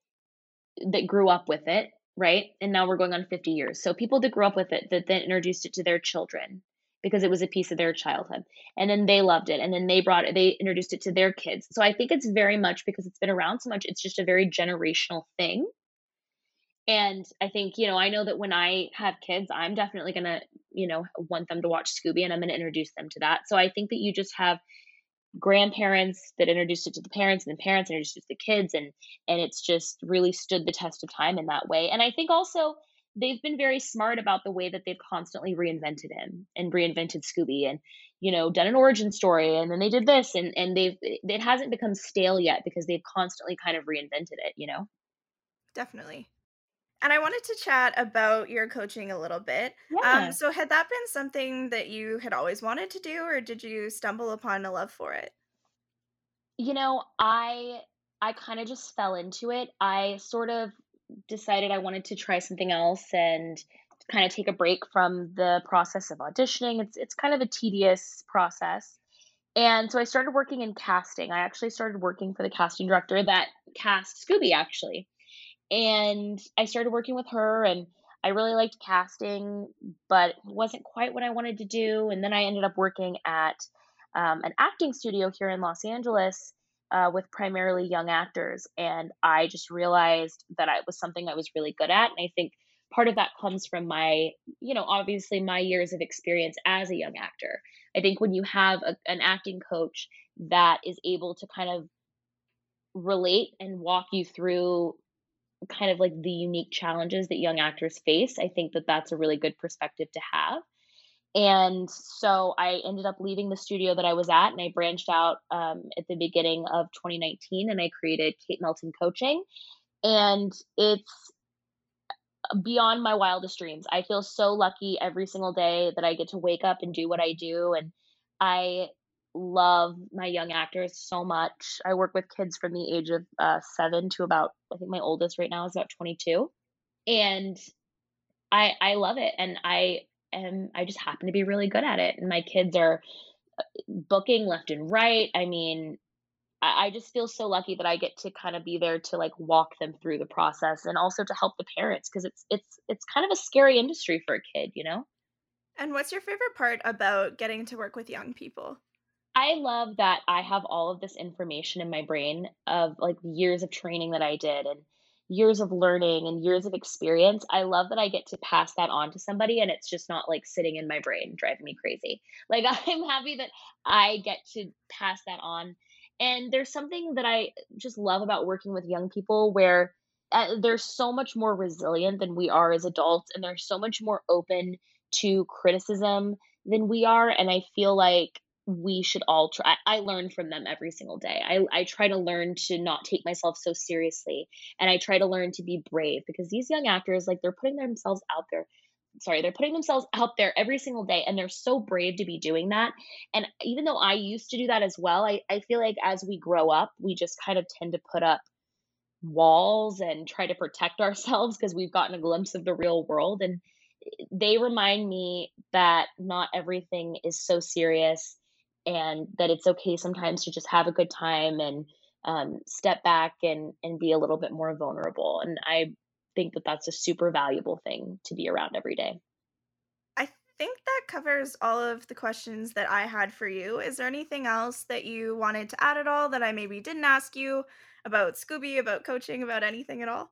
that grew up with it, right? And now we're going on 50 years. So people that grew up with it that then introduced it to their children because it was a piece of their childhood. And then they loved it and then they brought it they introduced it to their kids. So I think it's very much because it's been around so much, it's just a very generational thing. And I think, you know, I know that when I have kids, I'm definitely going to, you know, want them to watch Scooby and I'm going to introduce them to that. So I think that you just have grandparents that introduced it to the parents and the parents introduced it to the kids and and it's just really stood the test of time in that way. And i think also they've been very smart about the way that they've constantly reinvented him and reinvented scooby and you know done an origin story and then they did this and and they've it hasn't become stale yet because they've constantly kind of reinvented it you know? Definitely and I wanted to chat about your coaching a little bit. Yeah. Um, so, had that been something that you had always wanted to do, or did you stumble upon a love for it? You know, I I kind of just fell into it. I sort of decided I wanted to try something else and kind of take a break from the process of auditioning. It's it's kind of a tedious process. And so I started working in casting. I actually started working for the casting director that cast Scooby actually and I started working with her and I really liked casting, but it wasn't quite what I wanted to do. And then I ended up working at um, an acting studio here in Los Angeles uh, with primarily young actors. And I just realized that it was something I was really good at. And I think part of that comes from my, you know, obviously my years of experience as a young actor. I think when you have a, an acting coach that is able to kind of relate and walk you through kind of like the unique challenges that young actors face, I think that that's a really good perspective to have. And so I ended up leaving the studio that I was at and I branched out um, at the beginning of 2019 and I created Kate Melton Coaching. And it's beyond my wildest dreams. I feel so lucky every single day that I get to wake up and do what I do. And I love my young actors so much. I work with kids from the age of uh, seven to about, I think my oldest right now is about 22. And I, I love it. And I am, I just happen to be really good at it. And my kids are uh, booking left and right. I mean, I, I just feel so lucky that I get to kind of be there to like walk them through the process and also to help the parents because it's, it's, it's kind of a scary industry for a kid, you know? And what's your favorite part about getting to work with young people? I love that I have all of this information in my brain of like years of training that I did and years of learning and years of experience. I love that I get to pass that on to somebody and it's just not like sitting in my brain driving me crazy. [LAUGHS] Like [LAUGHS] I'm happy that I get to pass that on And there's something that I just love about working with young people where uh, they're so much more resilient than we are as adults, and they're so much more open to criticism than we are. And I feel like we should all try i learn from them every single day. I, I try to learn to not take myself so seriously and i try to learn to be brave because these young actors like they're putting themselves out there sorry they're putting themselves out there every single day and they're so brave to be doing that and even though i used to do that as well i, I feel like as we grow up we just kind of tend to put up walls and try to protect [LAUGHS] ourselves because we've gotten a glimpse of the real world and eh, they remind me that not everything is so serious and that it's okay sometimes to just have a good time and um, step back and and be a little bit more vulnerable and i think that that's a super valuable thing to be around every day I think that covers all of the questions that I had for you. Is there anything else that you wanted to add at all that I maybe didn't ask you about Scooby, about coaching, about anything at all?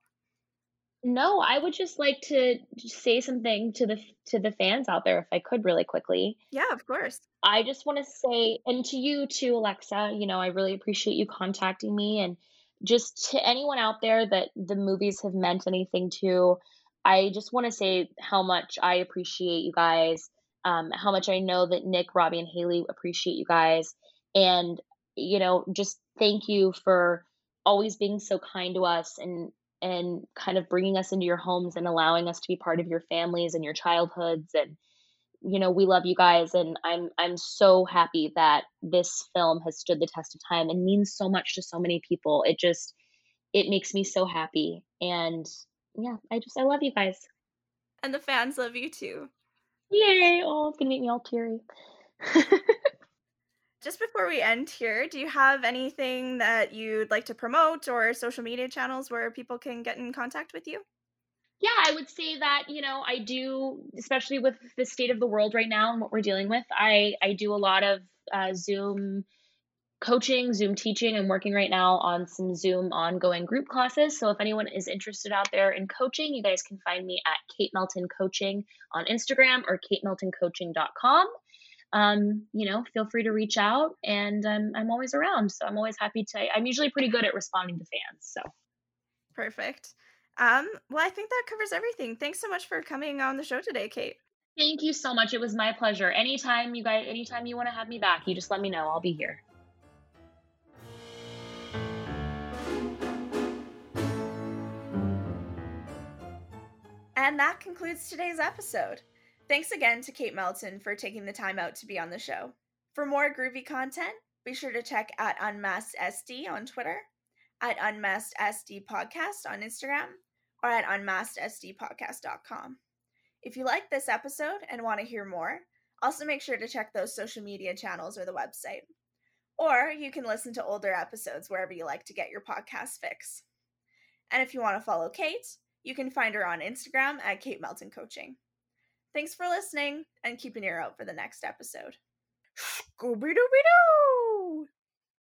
No i would just like to say something to the to the fans out there if i could really quickly Yeah, of course. I just want to say, and to you too, Alexa, you know, I really appreciate you contacting me. And just to anyone out there that the movies have meant anything to, I just want to say how much I appreciate you guys, um, how much I know that Nick, Robbie, and Hayley appreciate you guys. And, you know, just thank you for always being so kind to us and and kind of bringing us into your homes and allowing us to be part of your families and your childhoods and you know we love you guys and i'm i'm so happy that this film has stood the test of time and means so much to so many people. It just it makes me so happy and yeah i just i love you guys. And the fans love you too. yay oh it's gonna make me all teary [LAUGHS] Just before we end here, do you have anything that you'd like to promote or social media channels where people can get in contact with you? yeah i would say that you know i do especially with the state of the world right now and what we're dealing with i i do a lot of uh, zoom coaching zoom teaching. I'm working right now on some zoom ongoing group classes. So if anyone is interested out there in coaching you guys can find me at kate melton coaching on instagram or katemeltoncoaching.com um, you know feel free to reach out and um, i'm always around so i'm always happy to i'm usually pretty good at responding to fans so Perfect. Um, well, I think that covers everything. Thanks so much for coming on the show today, Kate. Thank you so much. It was my pleasure. Anytime you guys, anytime you want to have me back, you just let me know. I'll be here. And that concludes today's episode. Thanks again to Kate Melton for taking the time out to be on the show. For more groovy content, be sure to check at Unmasked SD on Twitter, at Unmasked SD Podcast on Instagram, or at unmaskedsdpodcast.com. If you like this episode and want to hear more, also make sure to check those social media channels or the website. Or you can listen to older episodes wherever you like to get your podcast fix. And if you want to follow Kate, you can find her on Instagram at Kate Melton Coaching. Thanks for listening and keep an ear out for the next episode. Scooby Dooby Doo!